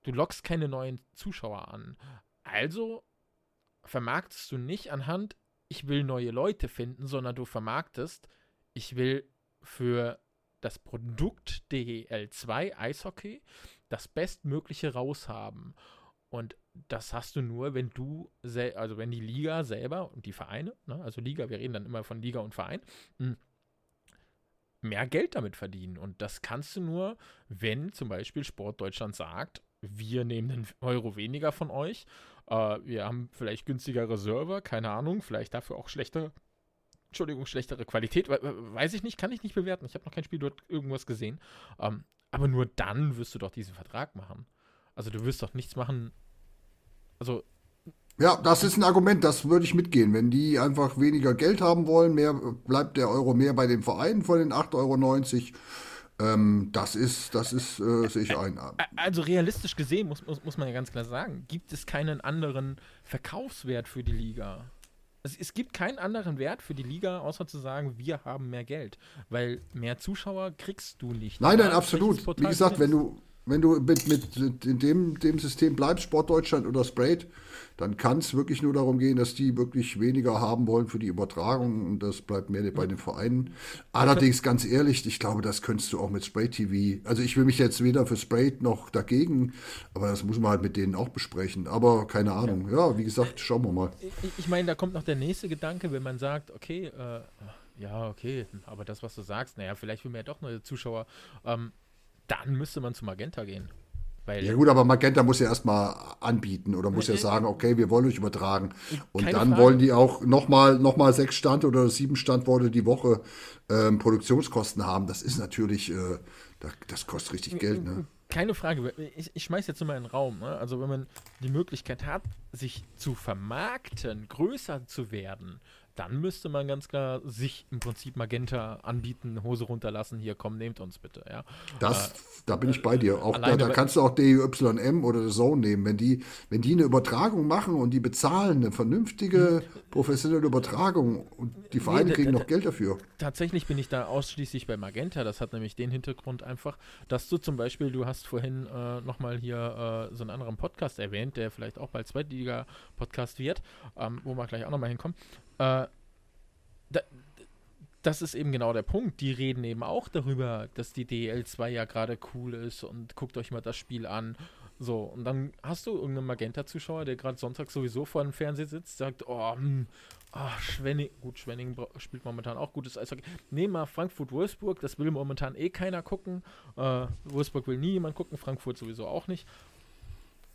Du lockst keine neuen Zuschauer an. Also vermarktest du nicht anhand, ich will neue Leute finden, sondern du vermarktest, ich will für das Produkt DL2 Eishockey das Bestmögliche raushaben. Und das hast du nur, wenn du, also wenn die Liga selber und die Vereine, ne, also Liga, wir reden dann immer von Liga und Verein, hm, mehr Geld damit verdienen. Und das kannst du nur, wenn zum Beispiel Sport Deutschland sagt, wir nehmen einen Euro weniger von euch, äh, wir haben vielleicht günstigere Server, keine Ahnung, vielleicht dafür auch schlechte, Entschuldigung, schlechtere Qualität, weiß ich nicht, kann ich nicht bewerten. Ich habe noch kein Spiel dort irgendwas gesehen. Ähm, aber nur dann wirst du doch diesen Vertrag machen. Also du wirst doch nichts machen. Also. Ja, das ist ein Argument, das würde ich mitgehen. Wenn die einfach weniger Geld haben wollen, mehr bleibt der Euro mehr bei den Vereinen von den 8,90 Euro. Ähm, das ist, das ist, äh, sehe ich ein. Also realistisch gesehen muss, muss, muss man ja ganz klar sagen, gibt es keinen anderen Verkaufswert für die Liga. Es, es, gibt keinen anderen Wert für die Liga, außer zu sagen, wir haben mehr Geld. Weil mehr Zuschauer kriegst du nicht. Nein, nein, absolut. Wie gesagt, wenn du, wenn du mit, mit in dem, dem System bleibst, Sportdeutschland oder Sprayed, dann kann es wirklich nur darum gehen, dass die wirklich weniger haben wollen für die Übertragung und das bleibt mehr bei den Vereinen. Allerdings, ganz ehrlich, ich glaube, das könntest du auch mit Spray TV. Also ich will mich jetzt weder für Sprayed noch dagegen, aber das muss man halt mit denen auch besprechen. Aber keine Ahnung. Ja, wie gesagt, schauen wir mal. Ich, ich meine, da kommt noch der nächste Gedanke, wenn man sagt, okay, äh, ja, okay, aber das, was du sagst, naja, vielleicht will man ja doch neue Zuschauer. Ähm, dann müsste man zu Magenta gehen. Weil ja gut, aber Magenta muss ja erstmal anbieten oder muss ja sagen, okay, wir wollen euch übertragen. Und dann Frage. wollen die auch nochmal noch mal sechs Stand oder sieben Standorte die Woche ähm, Produktionskosten haben. Das ist natürlich, äh, das, das, kostet richtig Geld. Ne? Keine Frage. Ich, ich schmeiß jetzt mal in den Raum. Ne? Also wenn man die Möglichkeit hat, sich zu vermarkten, größer zu werden, dann müsste man ganz klar sich im Prinzip Magenta anbieten, Hose runterlassen, hier komm, nehmt uns bitte, ja. Das, äh, da bin ich bei dir. Auch da, da kannst du auch DYM oder Zone nehmen. Wenn die, wenn die eine Übertragung machen und die bezahlen eine vernünftige, hm. professionelle Übertragung und die Vereine nee, kriegen noch Geld dafür. Tatsächlich bin ich da ausschließlich bei Magenta. Das hat nämlich den Hintergrund einfach, dass du zum Beispiel, du hast vorhin äh, nochmal hier äh, so einen anderen Podcast erwähnt, der vielleicht auch bald Zweitliga-Podcast wird, ähm, wo wir gleich auch nochmal hinkommen. Äh, da, das ist eben genau der Punkt. Die reden eben auch darüber, dass die DL2 ja gerade cool ist und guckt euch mal das Spiel an. So, und dann hast du irgendeinen Magenta-Zuschauer, der gerade Sonntag sowieso vor dem Fernseher sitzt, sagt, oh, hm, oh Schwenning, gut, Schwenning spielt momentan auch gutes Eishockey. Nehmen mal Frankfurt-Wolfsburg, das will momentan eh keiner gucken. Äh, Wolfsburg will nie jemand gucken, Frankfurt sowieso auch nicht.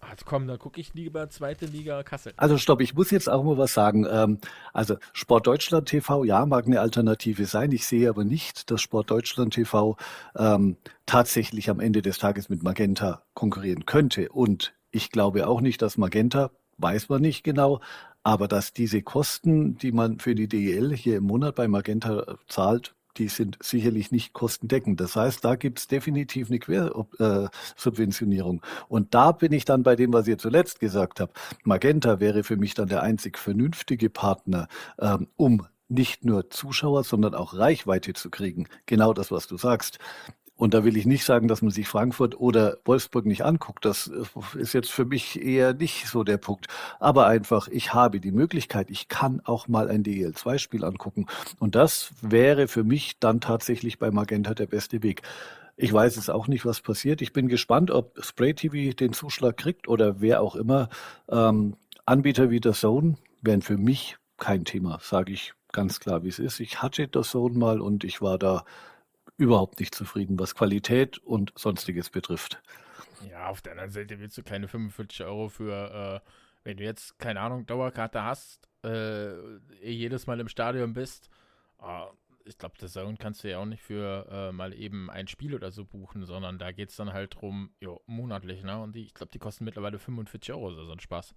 Also komm, dann gucke ich lieber zweite Liga Kassel. Also stopp, ich muss jetzt auch mal was sagen. Ähm, also Sport Deutschland TV, ja, mag eine Alternative sein. Ich sehe aber nicht, dass Sport Deutschland TV ähm, tatsächlich am Ende des Tages mit Magenta konkurrieren könnte. Und ich glaube auch nicht, dass Magenta, weiß man nicht genau, aber dass diese Kosten, die man für die DEL hier im Monat bei Magenta zahlt, die sind sicherlich nicht kostendeckend. Das heißt, da gibt es definitiv eine Quersubventionierung. Und da bin ich dann bei dem, was ihr zuletzt gesagt habt. Magenta wäre für mich dann der einzig vernünftige Partner, ähm, um nicht nur Zuschauer, sondern auch Reichweite zu kriegen. Genau das, was du sagst. Und da will ich nicht sagen, dass man sich Frankfurt oder Wolfsburg nicht anguckt. Das ist jetzt für mich eher nicht so der Punkt. Aber einfach, ich habe die Möglichkeit, ich kann auch mal ein DL2-Spiel angucken. Und das wäre für mich dann tatsächlich bei Magenta der beste Weg. Ich weiß es auch nicht, was passiert. Ich bin gespannt, ob Spray TV den Zuschlag kriegt oder wer auch immer. Ähm, Anbieter wie der Zone wären für mich kein Thema, sage ich ganz klar, wie es ist. Ich hatte der Zone mal und ich war da überhaupt nicht zufrieden, was Qualität und sonstiges betrifft. Ja, auf der anderen Seite willst du keine 45 Euro für, äh, wenn du jetzt, keine Ahnung, Dauerkarte hast, äh, jedes Mal im Stadion bist. Äh, ich glaube, Zone kannst du ja auch nicht für äh, mal eben ein Spiel oder so buchen, sondern da geht es dann halt drum, jo, monatlich, ne? Und die, ich glaube, die kosten mittlerweile 45 Euro, so ein Spaß.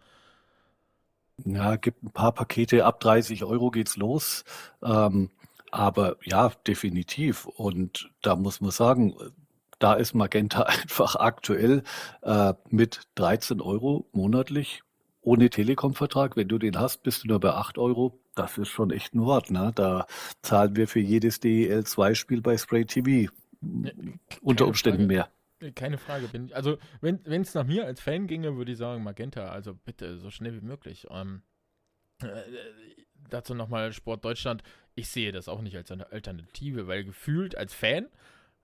Ja, gibt ein paar Pakete, ab 30 Euro geht's los. Ähm, aber ja, definitiv. Und da muss man sagen, da ist Magenta einfach aktuell äh, mit 13 Euro monatlich ohne Telekom-Vertrag. Wenn du den hast, bist du nur bei 8 Euro. Das ist schon echt ein Wort. Ne? Da zahlen wir für jedes DEL2-Spiel bei Spray TV ja, unter Umständen Frage. mehr. Keine Frage. Bin, also, wenn es nach mir als Fan ginge, würde ich sagen, Magenta, also bitte so schnell wie möglich. Ähm, äh, dazu nochmal Sport Deutschland. Ich sehe das auch nicht als eine Alternative, weil gefühlt als Fan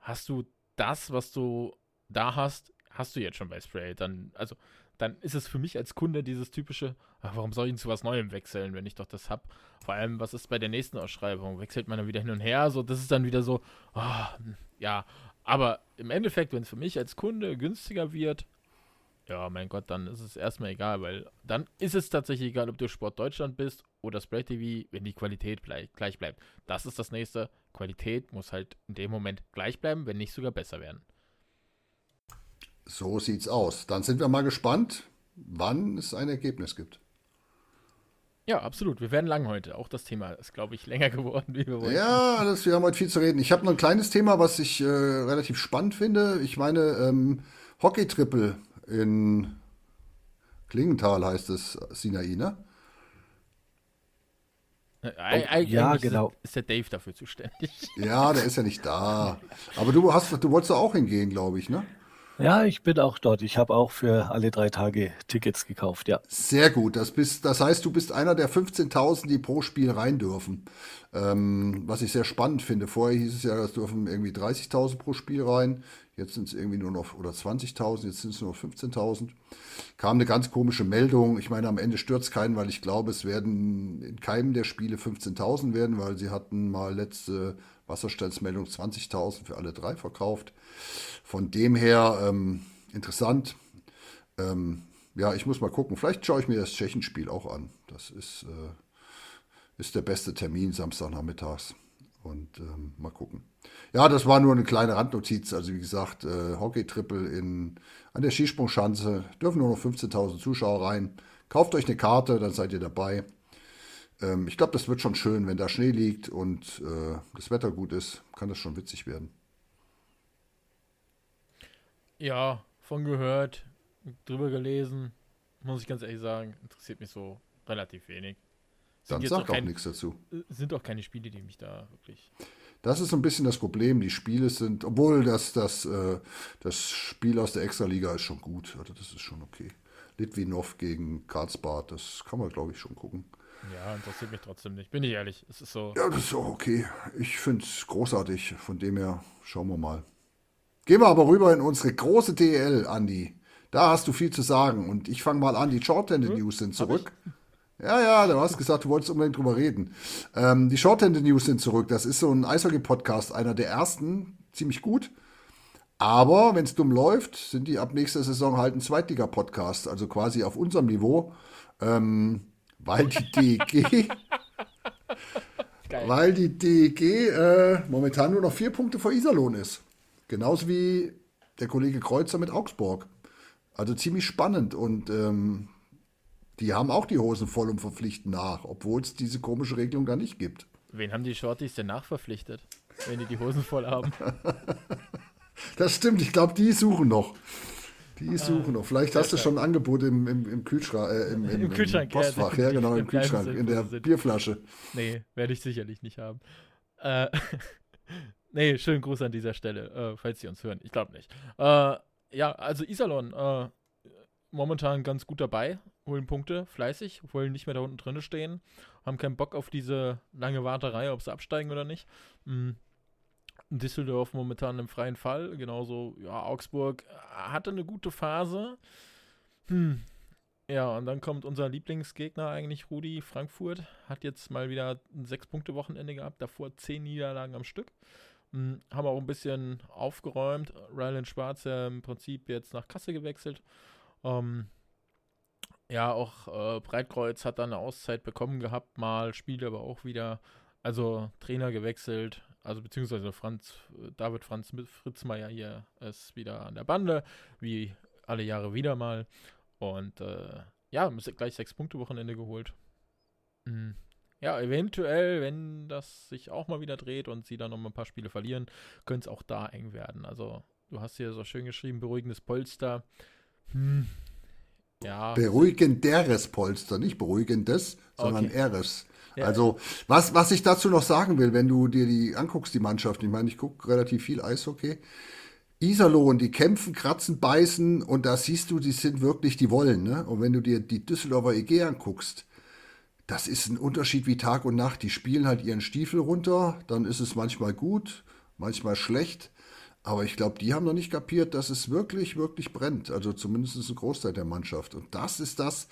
hast du das, was du da hast, hast du jetzt schon bei Spray. Dann, also, dann ist es für mich als Kunde dieses typische, ach, warum soll ich denn zu was Neuem wechseln, wenn ich doch das habe? Vor allem, was ist bei der nächsten Ausschreibung? Wechselt man dann wieder hin und her? So, das ist dann wieder so, oh, ja. Aber im Endeffekt, wenn es für mich als Kunde günstiger wird, ja, mein Gott, dann ist es erstmal egal, weil dann ist es tatsächlich egal, ob du Sport Deutschland bist oder Spray TV, wenn die Qualität gleich bleibt. Das ist das nächste. Qualität muss halt in dem Moment gleich bleiben, wenn nicht sogar besser werden. So sieht's aus. Dann sind wir mal gespannt, wann es ein Ergebnis gibt. Ja, absolut. Wir werden lang heute. Auch das Thema ist, glaube ich, länger geworden, wie wir wollen. Ja, das, wir haben heute viel zu reden. Ich habe noch ein kleines Thema, was ich äh, relativ spannend finde. Ich meine, ähm, Hockey-Triple in Klingenthal heißt es Sinai, ne? Eigentlich ja, genau. Ist der Dave dafür zuständig. Ja, der ist ja nicht da. Aber du hast, du wolltest auch hingehen, glaube ich, ne? Ja, ich bin auch dort. Ich habe auch für alle drei Tage Tickets gekauft, ja. Sehr gut. Das, bist, das heißt, du bist einer der 15.000, die pro Spiel rein dürfen. Ähm, was ich sehr spannend finde. Vorher hieß es ja, es dürfen irgendwie 30.000 pro Spiel rein. Jetzt sind es irgendwie nur noch, oder 20.000, jetzt sind es nur noch 15.000. Kam eine ganz komische Meldung. Ich meine, am Ende stürzt keinen, weil ich glaube, es werden in keinem der Spiele 15.000 werden, weil sie hatten mal letzte Wasserstandsmeldung 20.000 für alle drei verkauft. Von dem her ähm, interessant. Ähm, ja, ich muss mal gucken. Vielleicht schaue ich mir das Tschechenspiel auch an. Das ist, äh, ist der beste Termin Samstagnachmittags. Und ähm, mal gucken. Ja, das war nur eine kleine Randnotiz. Also wie gesagt, äh, Hockey-Triple an der Skisprungschanze. Dürfen nur noch 15.000 Zuschauer rein. Kauft euch eine Karte, dann seid ihr dabei. Ähm, ich glaube, das wird schon schön, wenn da Schnee liegt und äh, das Wetter gut ist. Kann das schon witzig werden. Ja, von gehört, drüber gelesen. Muss ich ganz ehrlich sagen, interessiert mich so relativ wenig. Dann sag auch, kein, nichts dazu. Sind auch keine Spiele, die mich da wirklich. Das ist so ein bisschen das Problem. Die Spiele sind, obwohl das, das, äh, das Spiel aus der Extraliga ist schon gut. Also das ist schon okay. Litvinov gegen Karlsbad, das kann man, glaube ich, schon gucken. Ja, interessiert mich trotzdem nicht. Bin ich ehrlich. Es ist so. Ja, das ist auch okay. Ich finde es großartig. Von dem her schauen wir mal. Gehen wir aber rüber in unsere große DL, Andi. Da hast du viel zu sagen. Und ich fange mal an. Die Shorthanded hm? News sind zurück. Ja, ja, du hast gesagt, du wolltest unbedingt drüber reden. Ähm, die Shorthanded News sind zurück. Das ist so ein Eishockey-Podcast, einer der ersten. Ziemlich gut. Aber wenn es dumm läuft, sind die ab nächster Saison halt ein Zweitliga-Podcast. Also quasi auf unserem Niveau. Ähm, weil die DEG. weil die DEG äh, momentan nur noch vier Punkte vor Iserlohn ist. Genauso wie der Kollege Kreuzer mit Augsburg. Also ziemlich spannend und ähm, die haben auch die Hosen voll und verpflichten nach, obwohl es diese komische Regelung da nicht gibt. Wen haben die Shorties denn nachverpflichtet, wenn die die Hosen voll haben? das stimmt, ich glaube, die suchen noch. Die suchen noch. Vielleicht hast du schon ein Angebot im, im, im Kühlschrank, äh, im, im, Im, Kühlschrank, Postfach. Ja, ja genau, im Kühlschrank, in der Bierflasche. Nee, werde ich sicherlich nicht haben. Äh, nee, schönen Gruß an dieser Stelle, äh, falls Sie uns hören. Ich glaube nicht. Äh, ja, also Iserlohn, äh, momentan ganz gut dabei, holen Punkte, fleißig, wollen nicht mehr da unten drin stehen, haben keinen Bock auf diese lange Warterei, ob sie absteigen oder nicht. Mhm. Düsseldorf momentan im freien Fall, genauso, ja, Augsburg hatte eine gute Phase. Hm. Ja, und dann kommt unser Lieblingsgegner eigentlich, Rudi, Frankfurt, hat jetzt mal wieder ein Sechs-Punkte-Wochenende gehabt, davor zehn Niederlagen am Stück. Hm, haben auch ein bisschen aufgeräumt. Ryland Schwarz ja im Prinzip jetzt nach Kasse gewechselt. Ähm, ja, auch äh, Breitkreuz hat dann eine Auszeit bekommen gehabt, mal spielt aber auch wieder, also Trainer gewechselt, also beziehungsweise Franz, David Franz Fritzmeier hier ist wieder an der Bande, wie alle Jahre wieder mal. Und äh, ja, gleich sechs Punkte Wochenende geholt. Mhm. Ja, eventuell, wenn das sich auch mal wieder dreht und sie dann noch mal ein paar Spiele verlieren, könnte es auch da eng werden. Also, du hast hier so schön geschrieben, beruhigendes Polster. Hm. Ja. Beruhigenderes Polster, nicht beruhigendes, sondern okay. eres. Ja. Also, was, was ich dazu noch sagen will, wenn du dir die anguckst, die Mannschaft, ich meine, ich gucke relativ viel Eishockey. Iserlohn, die kämpfen, kratzen, beißen und da siehst du, die sind wirklich, die wollen. Ne? Und wenn du dir die Düsseldorfer EG anguckst, das ist ein Unterschied wie Tag und Nacht. Die spielen halt ihren Stiefel runter, dann ist es manchmal gut, manchmal schlecht. Aber ich glaube, die haben noch nicht kapiert, dass es wirklich, wirklich brennt. Also zumindest ein Großteil der Mannschaft. Und das ist das,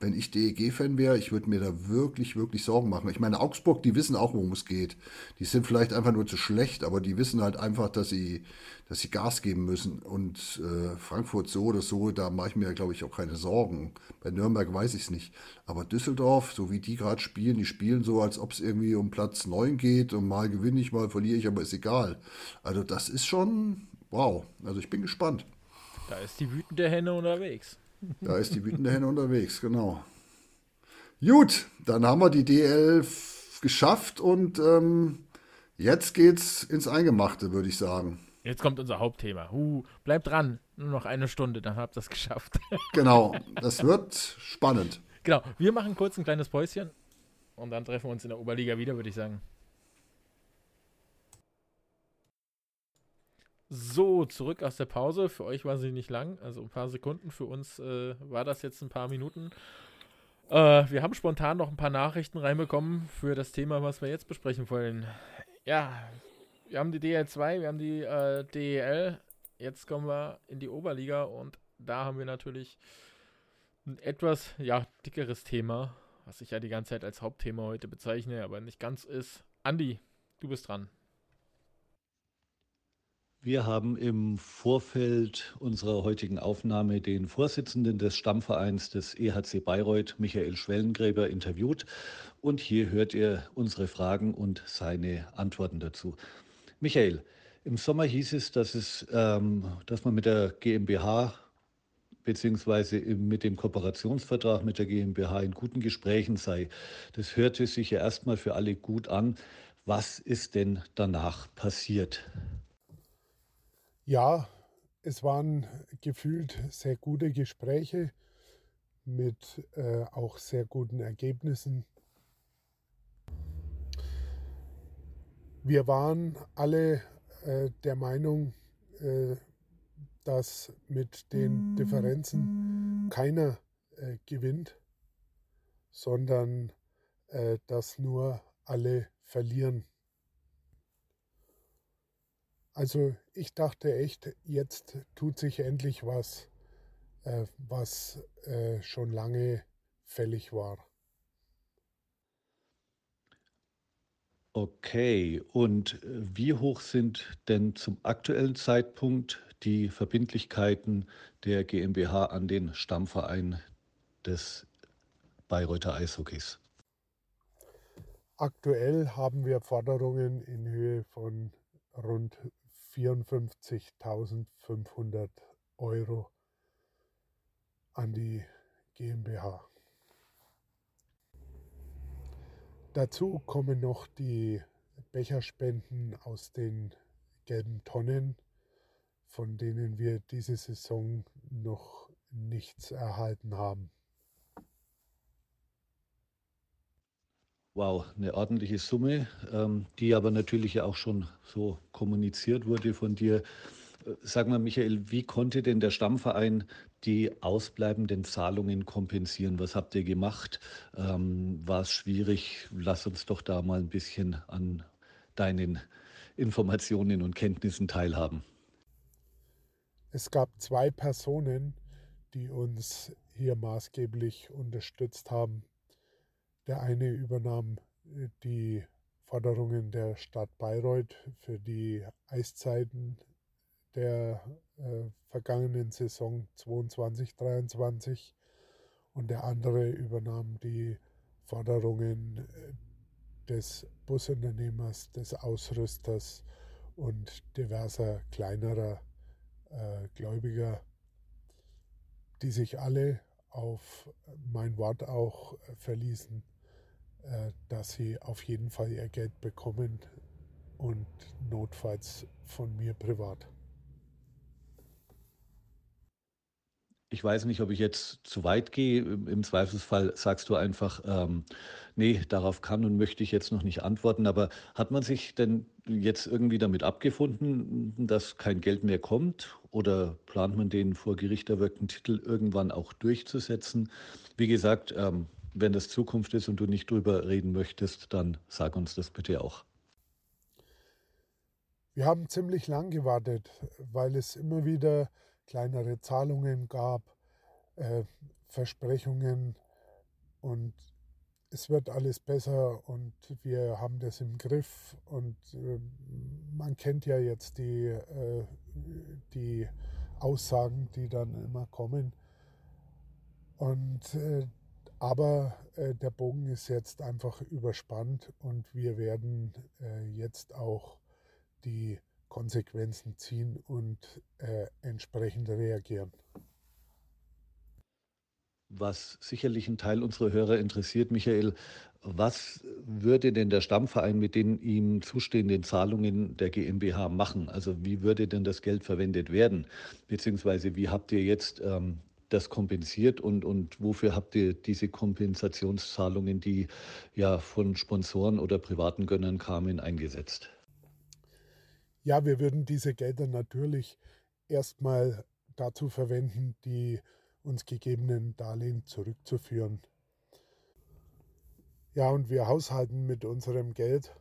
wenn ich DEG-Fan wäre, ich würde mir da wirklich, wirklich Sorgen machen. Ich meine, Augsburg, die wissen auch, worum es geht. Die sind vielleicht einfach nur zu schlecht, aber die wissen halt einfach, dass sie, dass sie Gas geben müssen. Und äh, Frankfurt so oder so, da mache ich mir, glaube ich, auch keine Sorgen. Bei Nürnberg weiß ich es nicht. Aber Düsseldorf, so wie die gerade spielen, die spielen so, als ob es irgendwie um Platz 9 geht und mal gewinne ich, mal verliere ich, aber ist egal. Also das ist schon, wow. Also ich bin gespannt. Da ist die wütende Henne unterwegs. Da ist die wütende Henne unterwegs, genau. Gut, dann haben wir die DL geschafft und ähm, jetzt geht's ins Eingemachte, würde ich sagen. Jetzt kommt unser Hauptthema. Uh, bleibt dran, nur noch eine Stunde, dann habt ihr es geschafft. genau, das wird spannend. Genau, wir machen kurz ein kleines Päuschen und dann treffen wir uns in der Oberliga wieder, würde ich sagen. So, zurück aus der Pause. Für euch war sie nicht lang, also ein paar Sekunden. Für uns äh, war das jetzt ein paar Minuten. Äh, wir haben spontan noch ein paar Nachrichten reinbekommen für das Thema, was wir jetzt besprechen wollen. Ja, wir haben die DL2, wir haben die äh, DEL. Jetzt kommen wir in die Oberliga und da haben wir natürlich ein etwas ja, dickeres Thema, was ich ja die ganze Zeit als Hauptthema heute bezeichne, aber nicht ganz ist. Andi, du bist dran. Wir haben im Vorfeld unserer heutigen Aufnahme den Vorsitzenden des Stammvereins des EHC Bayreuth, Michael Schwellengräber, interviewt. Und hier hört ihr unsere Fragen und seine Antworten dazu. Michael, im Sommer hieß es, dass, es, ähm, dass man mit der GmbH beziehungsweise mit dem Kooperationsvertrag mit der GmbH in guten Gesprächen sei. Das hörte sich ja erstmal für alle gut an. Was ist denn danach passiert? Ja, es waren gefühlt sehr gute Gespräche mit äh, auch sehr guten Ergebnissen. Wir waren alle äh, der Meinung, äh, dass mit den Differenzen keiner äh, gewinnt, sondern äh, dass nur alle verlieren. Also ich dachte echt, jetzt tut sich endlich was, äh, was äh, schon lange fällig war. Okay, und äh, wie hoch sind denn zum aktuellen Zeitpunkt die Verbindlichkeiten der GmbH an den Stammverein des Bayreuther Eishockeys? Aktuell haben wir Forderungen in Höhe von rund 54.500 Euro an die GmbH. Dazu kommen noch die Becherspenden aus den gelben Tonnen, von denen wir diese Saison noch nichts erhalten haben. Wow, eine ordentliche Summe, ähm, die aber natürlich ja auch schon so kommuniziert wurde von dir. Äh, sag mal, Michael, wie konnte denn der Stammverein die ausbleibenden Zahlungen kompensieren? Was habt ihr gemacht? Ähm, war es schwierig? Lass uns doch da mal ein bisschen an deinen Informationen und Kenntnissen teilhaben. Es gab zwei Personen, die uns hier maßgeblich unterstützt haben. Der eine übernahm äh, die Forderungen der Stadt Bayreuth für die Eiszeiten der äh, vergangenen Saison 22-23 und der andere übernahm die Forderungen äh, des Busunternehmers, des Ausrüsters und diverser kleinerer äh, Gläubiger, die sich alle auf mein Wort auch verließen, äh, dass sie auf jeden Fall ihr Geld bekommen und notfalls von mir privat. Ich weiß nicht, ob ich jetzt zu weit gehe. Im Zweifelsfall sagst du einfach, ähm, nee, darauf kann und möchte ich jetzt noch nicht antworten. Aber hat man sich denn jetzt irgendwie damit abgefunden, dass kein Geld mehr kommt? Oder plant man den vor Gericht erwirkten Titel irgendwann auch durchzusetzen? Wie gesagt, ähm, wenn das Zukunft ist und du nicht drüber reden möchtest, dann sag uns das bitte auch. Wir haben ziemlich lang gewartet, weil es immer wieder kleinere Zahlungen gab, äh, Versprechungen und es wird alles besser und wir haben das im Griff und äh, man kennt ja jetzt die, äh, die Aussagen, die dann immer kommen. Und äh, aber äh, der Bogen ist jetzt einfach überspannt und wir werden äh, jetzt auch die Konsequenzen ziehen und äh, entsprechend reagieren. Was sicherlich ein Teil unserer Hörer interessiert, Michael, was würde denn der Stammverein mit den ihm zustehenden Zahlungen der GmbH machen? Also wie würde denn das Geld verwendet werden? Beziehungsweise wie habt ihr jetzt ähm, das kompensiert und, und wofür habt ihr diese Kompensationszahlungen, die ja von Sponsoren oder privaten Gönnern kamen, eingesetzt? Ja, wir würden diese Gelder natürlich erstmal dazu verwenden, die uns gegebenen Darlehen zurückzuführen. Ja, und wir haushalten mit unserem Geld.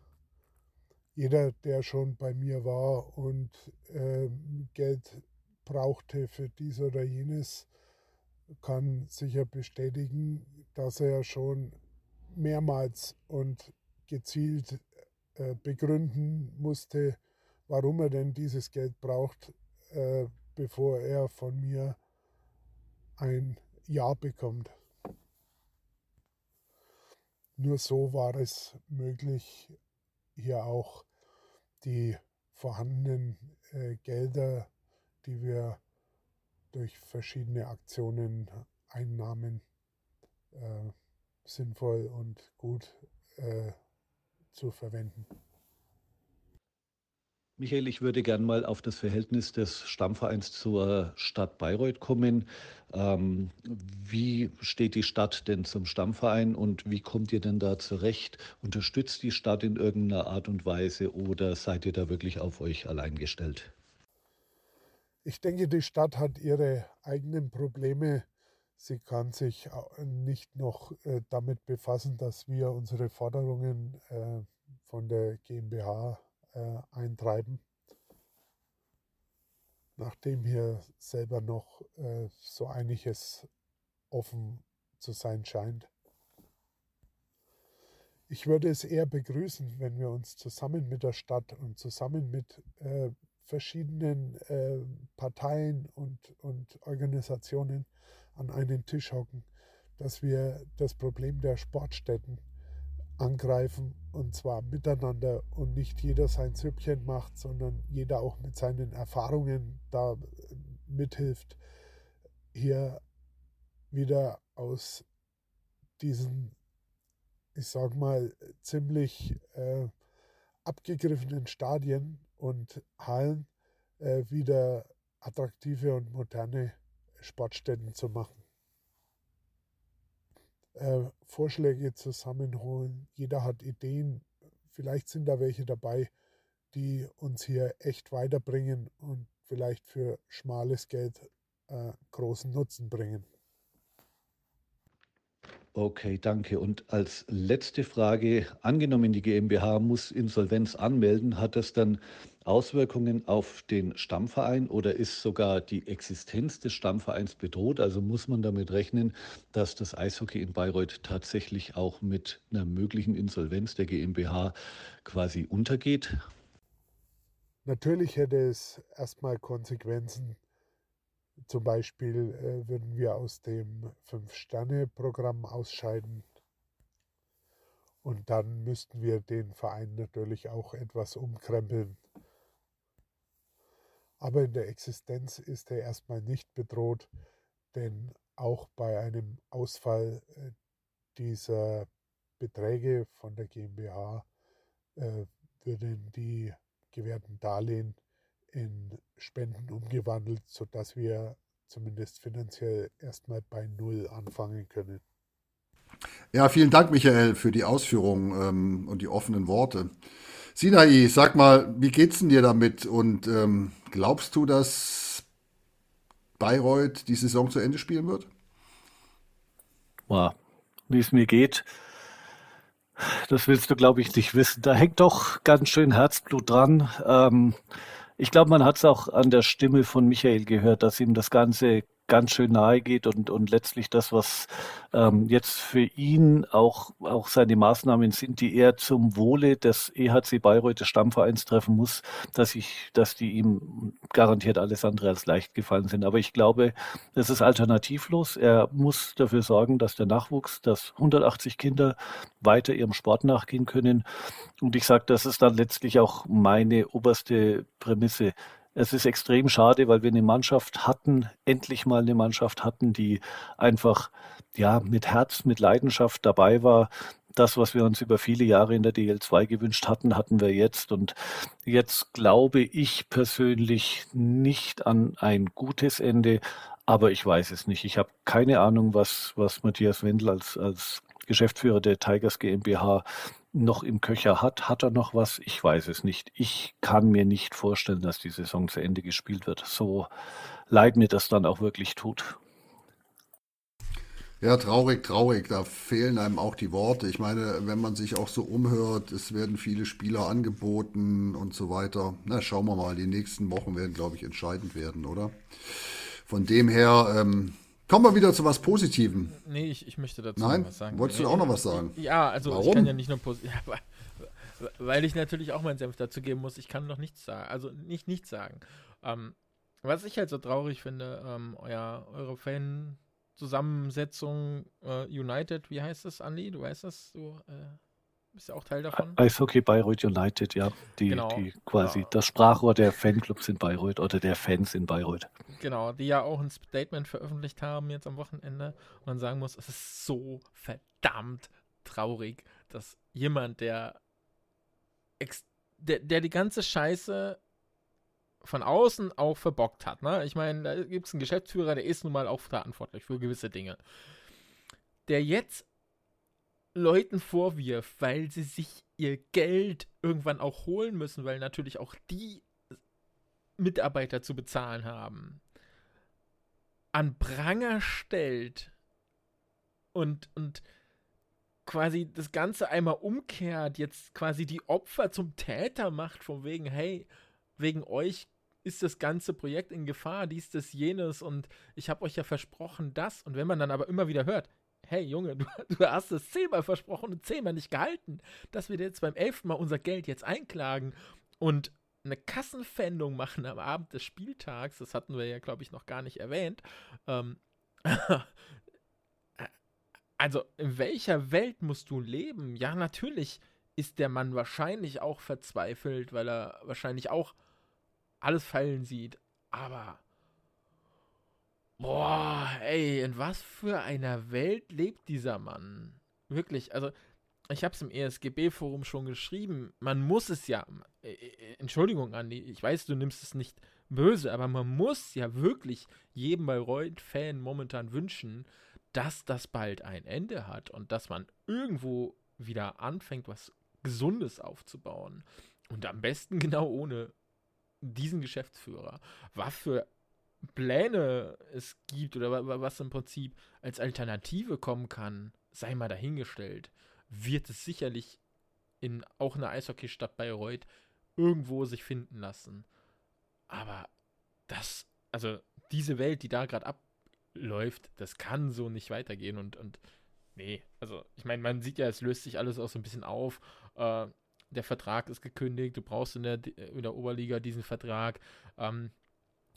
Jeder, der schon bei mir war und äh, Geld brauchte für dies oder jenes, kann sicher bestätigen, dass er schon mehrmals und gezielt äh, begründen musste, warum er denn dieses Geld braucht, äh, bevor er von mir ein Ja bekommt. Nur so war es möglich, hier auch die vorhandenen äh, Gelder, die wir durch verschiedene Aktionen einnahmen, äh, sinnvoll und gut äh, zu verwenden. Michael, ich würde gern mal auf das Verhältnis des Stammvereins zur Stadt Bayreuth kommen. Ähm, wie steht die Stadt denn zum Stammverein und wie kommt ihr denn da zurecht? Unterstützt die Stadt in irgendeiner Art und Weise oder seid ihr da wirklich auf euch allein gestellt? Ich denke, die Stadt hat ihre eigenen Probleme. Sie kann sich nicht noch äh, damit befassen, dass wir unsere Forderungen äh, von der GmbH äh, eintreiben. Nachdem hier selber noch so einiges offen zu sein scheint. Ich würde es eher begrüßen, wenn wir uns zusammen mit der Stadt und zusammen mit verschiedenen äh, Parteien und, und Organisationen an einen Tisch hocken, dass wir das Problem der Sportstätten angreifen und zwar miteinander und nicht jeder sein Süppchen macht, sondern jeder auch mit seinen Erfahrungen da mithilft, hier wieder aus diesen, ich sag mal, ziemlich äh, abgegriffenen Stadien und Hallen äh, wieder attraktive und moderne Sportstätten zu machen. äh, Vorschläge zusammenholen. Jeder hat Ideen. Vielleicht sind da welche dabei, die uns hier echt weiterbringen und vielleicht für schmales Geld äh, großen Nutzen bringen. Okay, danke. Und als letzte Frage, angenommen, die GmbH muss Insolvenz anmelden, hat das dann Auswirkungen auf den Stammverein oder ist sogar die Existenz des Stammvereins bedroht? Also muss man damit rechnen, dass das Eishockey in Bayreuth tatsächlich auch mit einer möglichen Insolvenz der GmbH quasi untergeht? Natürlich hätte es erstmal Konsequenzen zum Beispiel äh, würden wir aus dem Fünf-Sterne-Programm ausscheiden. Und dann müssten wir den Verein natürlich auch etwas umkrempeln. Aber in der Existenz ist er erstmal nicht bedroht, denn auch bei einem Ausfall äh, dieser Beträge von der GmbH äh, würden die gewährten Darlehen in Spenden umgewandelt, sodass wir zumindest finanziell erstmal bei Null anfangen können. Ja, vielen Dank, Michael, für die Ausführungen ähm, und die offenen Worte. Sinai, sag mal, wie geht's denn dir damit? Und ähm, glaubst du, dass Bayreuth die Saison zu Ende spielen wird? Wow. Wie es mir geht, das willst du, glaube ich, nicht wissen. Da hängt doch ganz schön Herzblut dran. Ähm, ich glaube, man hat es auch an der Stimme von Michael gehört, dass ihm das Ganze ganz schön nahe geht und, und letztlich das, was ähm, jetzt für ihn auch, auch seine Maßnahmen sind, die er zum Wohle des EHC Bayreuth des Stammvereins treffen muss, dass ich, dass die ihm garantiert alles andere als leicht gefallen sind. Aber ich glaube, es ist alternativlos. Er muss dafür sorgen, dass der Nachwuchs, dass 180 Kinder weiter ihrem Sport nachgehen können. Und ich sage, das ist dann letztlich auch meine oberste Prämisse es ist extrem schade, weil wir eine Mannschaft hatten, endlich mal eine Mannschaft hatten, die einfach ja mit Herz, mit Leidenschaft dabei war. Das, was wir uns über viele Jahre in der DL2 gewünscht hatten, hatten wir jetzt. Und jetzt glaube ich persönlich nicht an ein gutes Ende, aber ich weiß es nicht. Ich habe keine Ahnung, was, was Matthias Wendel als, als Geschäftsführer der Tigers GmbH noch im Köcher hat. Hat er noch was? Ich weiß es nicht. Ich kann mir nicht vorstellen, dass die Saison zu Ende gespielt wird. So leid mir das dann auch wirklich tut. Ja, traurig, traurig. Da fehlen einem auch die Worte. Ich meine, wenn man sich auch so umhört, es werden viele Spieler angeboten und so weiter. Na, schauen wir mal. Die nächsten Wochen werden, glaube ich, entscheidend werden, oder? Von dem her, ähm, Kommen wir wieder zu was Positivem. Nee, ich, ich möchte dazu Nein? was sagen. Wolltest du auch noch was sagen? Ja, also Warum? ich kann ja nicht nur positiv. Ja, weil ich natürlich auch meinen Senf dazu geben muss. Ich kann noch nichts sagen. Also nicht nichts sagen. Ähm, was ich halt so traurig finde, ähm, euer, eure Fan-Zusammensetzung äh, United, wie heißt das, Andi? Du weißt das? Du äh, bist ja auch Teil davon. Eishockey Bayreuth United, ja. Die, Genau. die quasi Ja. das Sprachrohr der Fanclubs in Bayreuth oder der Fans in Bayreuth. Genau, die ja auch ein Statement veröffentlicht haben jetzt am Wochenende und man sagen muss, es ist so verdammt traurig, dass jemand, der, ex der, der die ganze Scheiße von außen auch verbockt hat. Ne? Ich meine, da gibt es einen Geschäftsführer, der ist nun mal auch verantwortlich für gewisse Dinge. Der jetzt Leuten vorwirft, weil sie sich ihr Geld irgendwann auch holen müssen, weil natürlich auch die Mitarbeiter zu bezahlen haben, an Pranger stellt und, und quasi das Ganze einmal umkehrt, jetzt quasi die Opfer zum Täter macht, von wegen, hey, wegen euch ist das ganze Projekt in Gefahr, dies, das, jenes und ich habe euch ja versprochen, das. Und wenn man dann aber immer wieder hört, hey Junge, du, du hast es zehnmal versprochen und zehnmal nicht gehalten, dass wir dir jetzt beim elften Mal unser Geld jetzt einklagen und eine Kassenpfändung machen am Abend des Spieltags, das hatten wir ja, glaube ich, noch gar nicht erwähnt. Ähm, also, in welcher Welt musst du leben? Ja, natürlich ist der Mann wahrscheinlich auch verzweifelt, weil er wahrscheinlich auch alles fallen sieht. Aber, boah, ey, in was für einer Welt lebt dieser Mann? Wirklich, also, ich habe es im ESGB-Forum schon geschrieben. Man muss es ja, äh, äh, Entschuldigung, Andi, ich weiß, du nimmst es nicht böse, aber man muss ja wirklich jedem Bayreuth-Fan momentan wünschen, dass das bald ein Ende hat und dass man irgendwo wieder anfängt, was Gesundes aufzubauen. Und am besten genau ohne diesen Geschäftsführer. Was für Pläne es gibt oder was im Prinzip als Alternative kommen kann, sei mal dahingestellt, wird es sicherlich in auch einer Eishockeystadt Bayreuth irgendwo sich finden lassen. Aber das, also diese Welt, die da gerade abläuft, das kann so nicht weitergehen und, und nee, also ich meine, man sieht ja, es löst sich alles auch so ein bisschen auf. Äh, der Vertrag ist gekündigt, du brauchst in der, in der Oberliga diesen Vertrag. Ähm,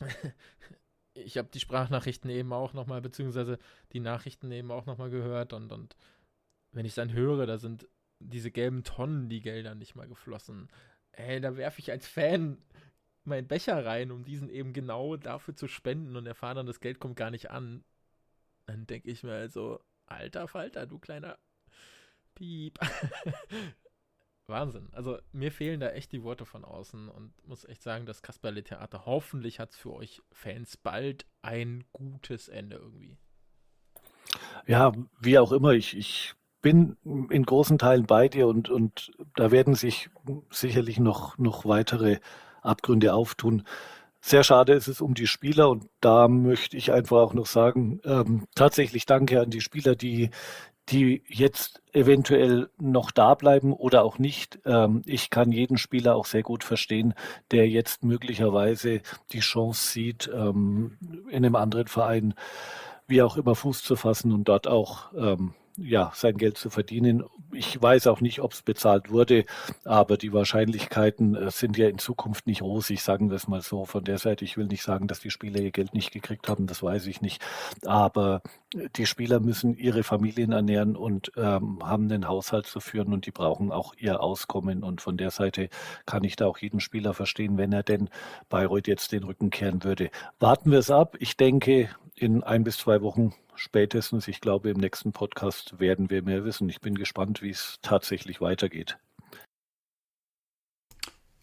ich habe die Sprachnachrichten eben auch nochmal, beziehungsweise die Nachrichten eben auch nochmal gehört und, und wenn ich dann höre, da sind diese gelben Tonnen die Gelder nicht mal geflossen. Ey, da werfe ich als Fan meinen Becher rein, um diesen eben genau dafür zu spenden und erfahre dann, das Geld kommt gar nicht an. Dann denke ich mir also, alter Falter, du kleiner Piep. Wahnsinn. Also mir fehlen da echt die Worte von außen und muss echt sagen, das Kasperle-Theater, hoffentlich hat es für euch Fans bald ein gutes Ende irgendwie. Ja, wie auch immer, ich, ich bin in großen Teilen bei dir und, und da werden sich sicherlich noch, noch weitere Abgründe auftun. Sehr schade ist es um die Spieler und da möchte ich einfach auch noch sagen, ähm, tatsächlich danke an die Spieler, die, die jetzt eventuell noch da bleiben oder auch nicht. Ähm, ich kann jeden Spieler auch sehr gut verstehen, der jetzt möglicherweise die Chance sieht, ähm, in einem anderen Verein wie auch immer Fuß zu fassen und dort auch ähm, ja, sein Geld zu verdienen. Ich weiß auch nicht, ob es bezahlt wurde, aber die Wahrscheinlichkeiten äh, sind ja in Zukunft nicht rosig, sagen wir es mal so. Von der Seite, ich will nicht sagen, dass die Spieler ihr Geld nicht gekriegt haben, das weiß ich nicht. Aber äh, die Spieler müssen ihre Familien ernähren und ähm, haben einen Haushalt zu führen und die brauchen auch ihr Auskommen. Und von der Seite kann ich da auch jeden Spieler verstehen, wenn er denn Bayreuth jetzt den Rücken kehren würde. Warten wir es ab. Ich denke, in ein bis zwei Wochen spätestens, ich glaube, im nächsten Podcast werden wir mehr wissen. Ich bin gespannt, wie es tatsächlich weitergeht.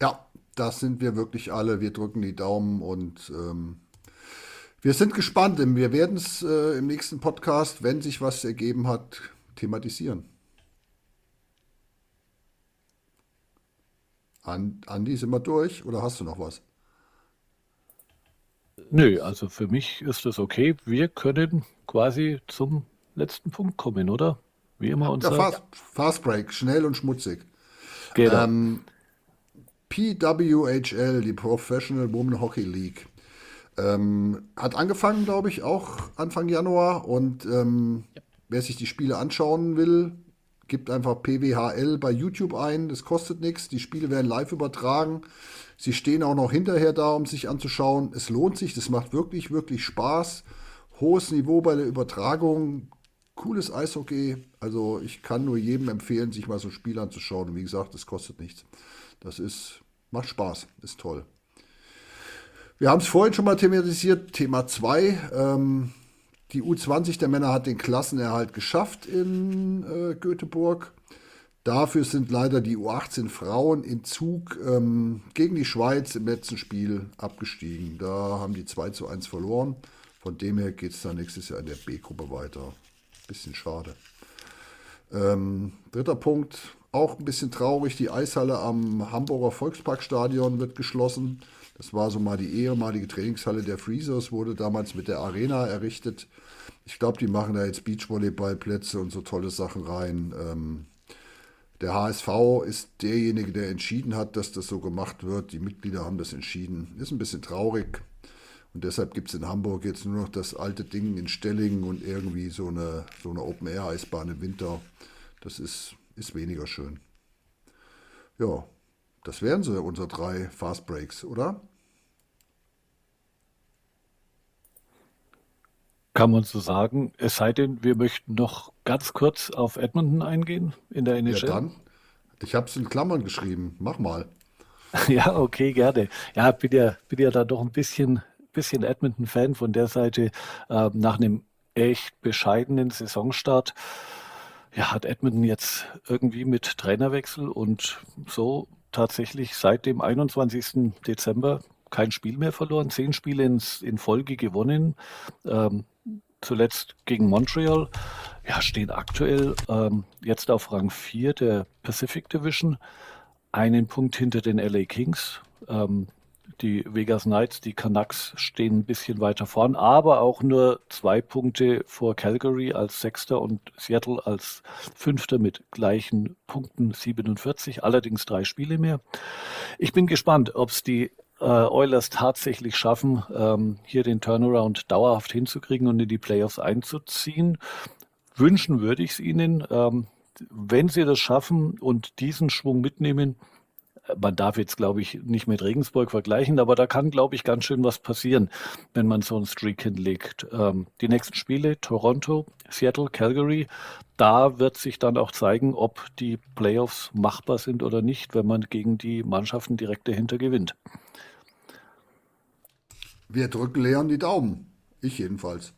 Ja, das sind wir wirklich alle. Wir drücken die Daumen und ähm, wir sind gespannt. Wir werden es äh, im nächsten Podcast, wenn sich was ergeben hat, thematisieren. Andi, sind wir durch oder hast du noch was? Nö, also für mich ist das okay. Wir können quasi zum letzten Punkt kommen, oder? Wie immer unser. Ja, Fast, Fast Break, schnell und schmutzig. Genau. Ähm, PWHL, die Professional Women Hockey League, ähm, hat angefangen, glaube ich, auch Anfang Januar. Und ähm, ja. wer sich die Spiele anschauen will, gibt einfach PWHL bei YouTube ein. Das kostet nichts. Die Spiele werden live übertragen. Sie stehen auch noch hinterher da, um sich anzuschauen. Es lohnt sich. Das macht wirklich, wirklich Spaß hohes Niveau bei der Übertragung, cooles Eishockey. Also ich kann nur jedem empfehlen, sich mal so ein Spiel anzuschauen. Und wie gesagt, es kostet nichts. Das ist, macht Spaß, ist toll. Wir haben es vorhin schon mal thematisiert, Thema 2. Ähm, die U20 der Männer hat den Klassenerhalt geschafft in äh, Göteborg. Dafür sind leider die U18 Frauen in Zug ähm, gegen die Schweiz im letzten Spiel abgestiegen. Da haben die 2 zu 1 verloren. Von dem her geht es dann nächstes Jahr in der B-Gruppe weiter. Bisschen schade. Ähm, dritter Punkt, auch ein bisschen traurig. Die Eishalle am Hamburger Volksparkstadion wird geschlossen. Das war so mal die ehemalige Trainingshalle der Freezers, wurde damals mit der Arena errichtet. Ich glaube, die machen da jetzt Beachvolleyballplätze und so tolle Sachen rein. Ähm, der HSV ist derjenige, der entschieden hat, dass das so gemacht wird. Die Mitglieder haben das entschieden. Ist ein bisschen traurig. Und deshalb gibt es in Hamburg jetzt nur noch das alte Ding in Stellingen und irgendwie so eine, so eine Open-Air-Eisbahn im Winter. Das ist, ist weniger schön. Ja, das wären so unsere drei Fast Breaks, oder? Kann man so sagen. Es sei denn, wir möchten noch ganz kurz auf Edmonton eingehen in der NHL. Ja, dann. Ich habe es in Klammern geschrieben. Mach mal. Ja, okay, gerne. Ja, bin ja, bin ja da doch ein bisschen bisschen Edmonton-Fan von der Seite. Äh, nach einem echt bescheidenen Saisonstart ja, hat Edmonton jetzt irgendwie mit Trainerwechsel und so tatsächlich seit dem 21. Dezember kein Spiel mehr verloren, zehn Spiele ins, in Folge gewonnen. Ähm, zuletzt gegen Montreal, ja, stehen aktuell ähm, jetzt auf Rang 4 der Pacific Division, einen Punkt hinter den LA Kings. Ähm, die Vegas Knights, die Canucks stehen ein bisschen weiter vorn, aber auch nur zwei Punkte vor Calgary als Sechster und Seattle als Fünfter mit gleichen Punkten 47, allerdings drei Spiele mehr. Ich bin gespannt, ob es die äh, Oilers tatsächlich schaffen, ähm, hier den Turnaround dauerhaft hinzukriegen und in die Playoffs einzuziehen. Wünschen würde ich es ihnen. Ähm, wenn sie das schaffen und diesen Schwung mitnehmen, man darf jetzt, glaube ich, nicht mit Regensburg vergleichen, aber da kann, glaube ich, ganz schön was passieren, wenn man so einen Streak hinlegt. Ähm, die nächsten Spiele, Toronto, Seattle, Calgary, da wird sich dann auch zeigen, ob die Playoffs machbar sind oder nicht, wenn man gegen die Mannschaften direkt dahinter gewinnt. Wir drücken Leon die Daumen. Ich jedenfalls.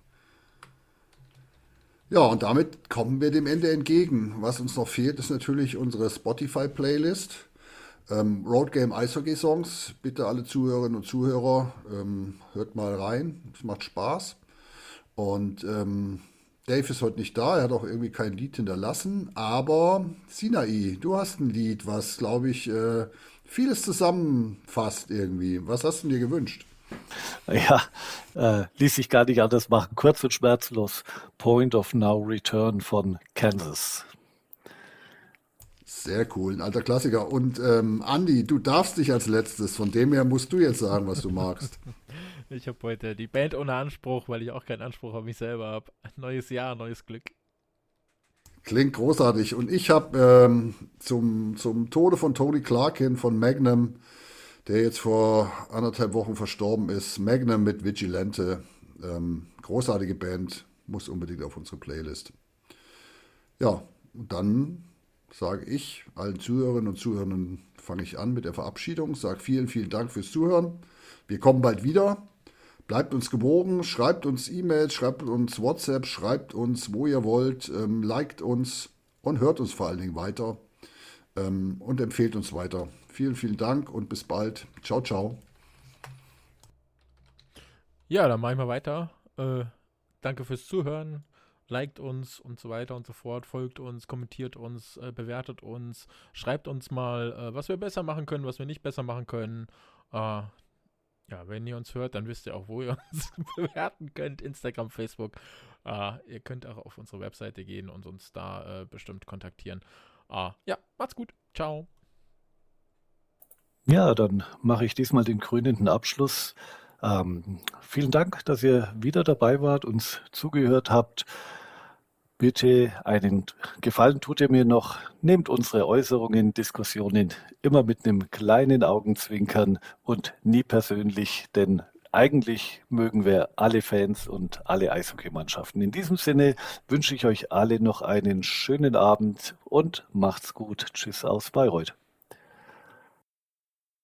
Ja, und damit kommen wir dem Ende entgegen. Was uns noch fehlt, ist natürlich unsere Spotify-Playlist. Ähm, Road Game Eishockey Songs, bitte alle Zuhörerinnen und Zuhörer, ähm, hört mal rein, es macht Spaß. Und ähm, Dave ist heute nicht da, er hat auch irgendwie kein Lied hinterlassen, aber Sinai, du hast ein Lied, was, glaube ich, äh, vieles zusammenfasst irgendwie. Was hast du dir gewünscht? Ja, äh, ließ sich gar nicht anders machen. Kurz und schmerzlos. Point of No Return von Kansas. Sehr cool, ein alter Klassiker. Und ähm, Andi, du darfst dich als letztes, von dem her musst du jetzt sagen, was du magst. Ich habe heute die Band ohne Anspruch, weil ich auch keinen Anspruch auf mich selber habe. Neues Jahr, neues Glück. Klingt großartig. Und ich habe ähm, zum, zum Tode von Tony Clarkin von Magnum, der jetzt vor anderthalb Wochen verstorben ist, Magnum mit Vigilante. Ähm, großartige Band, muss unbedingt auf unsere Playlist. Ja, und dann sage ich allen Zuhörerinnen und Zuhörern, fange ich an mit der Verabschiedung, sage vielen, vielen Dank fürs Zuhören. Wir kommen bald wieder. Bleibt uns gewogen, schreibt uns E-Mails, schreibt uns WhatsApp, schreibt uns, wo ihr wollt, ähm, liked uns und hört uns vor allen Dingen weiter ähm, und empfehlt uns weiter. Vielen, vielen Dank und bis bald. Ciao, ciao. Ja, dann machen wir weiter. Äh, danke fürs Zuhören liked uns und so weiter und so fort, folgt uns, kommentiert uns, äh, bewertet uns, schreibt uns mal, äh, was wir besser machen können, was wir nicht besser machen können. Äh, ja, wenn ihr uns hört, dann wisst ihr auch, wo ihr uns bewerten könnt. Instagram, Facebook. Äh, ihr könnt auch auf unsere Webseite gehen und uns da äh, bestimmt kontaktieren. Äh, ja, macht's gut. Ciao. Ja, dann mache ich diesmal den krönenden Abschluss. Ähm, vielen Dank, dass ihr wieder dabei wart, uns zugehört habt. Bitte einen Gefallen tut ihr mir noch. Nehmt unsere Äußerungen, Diskussionen immer mit einem kleinen Augenzwinkern und nie persönlich, denn eigentlich mögen wir alle Fans und alle Eishockeymannschaften. In diesem Sinne wünsche ich euch alle noch einen schönen Abend und macht's gut. Tschüss aus Bayreuth.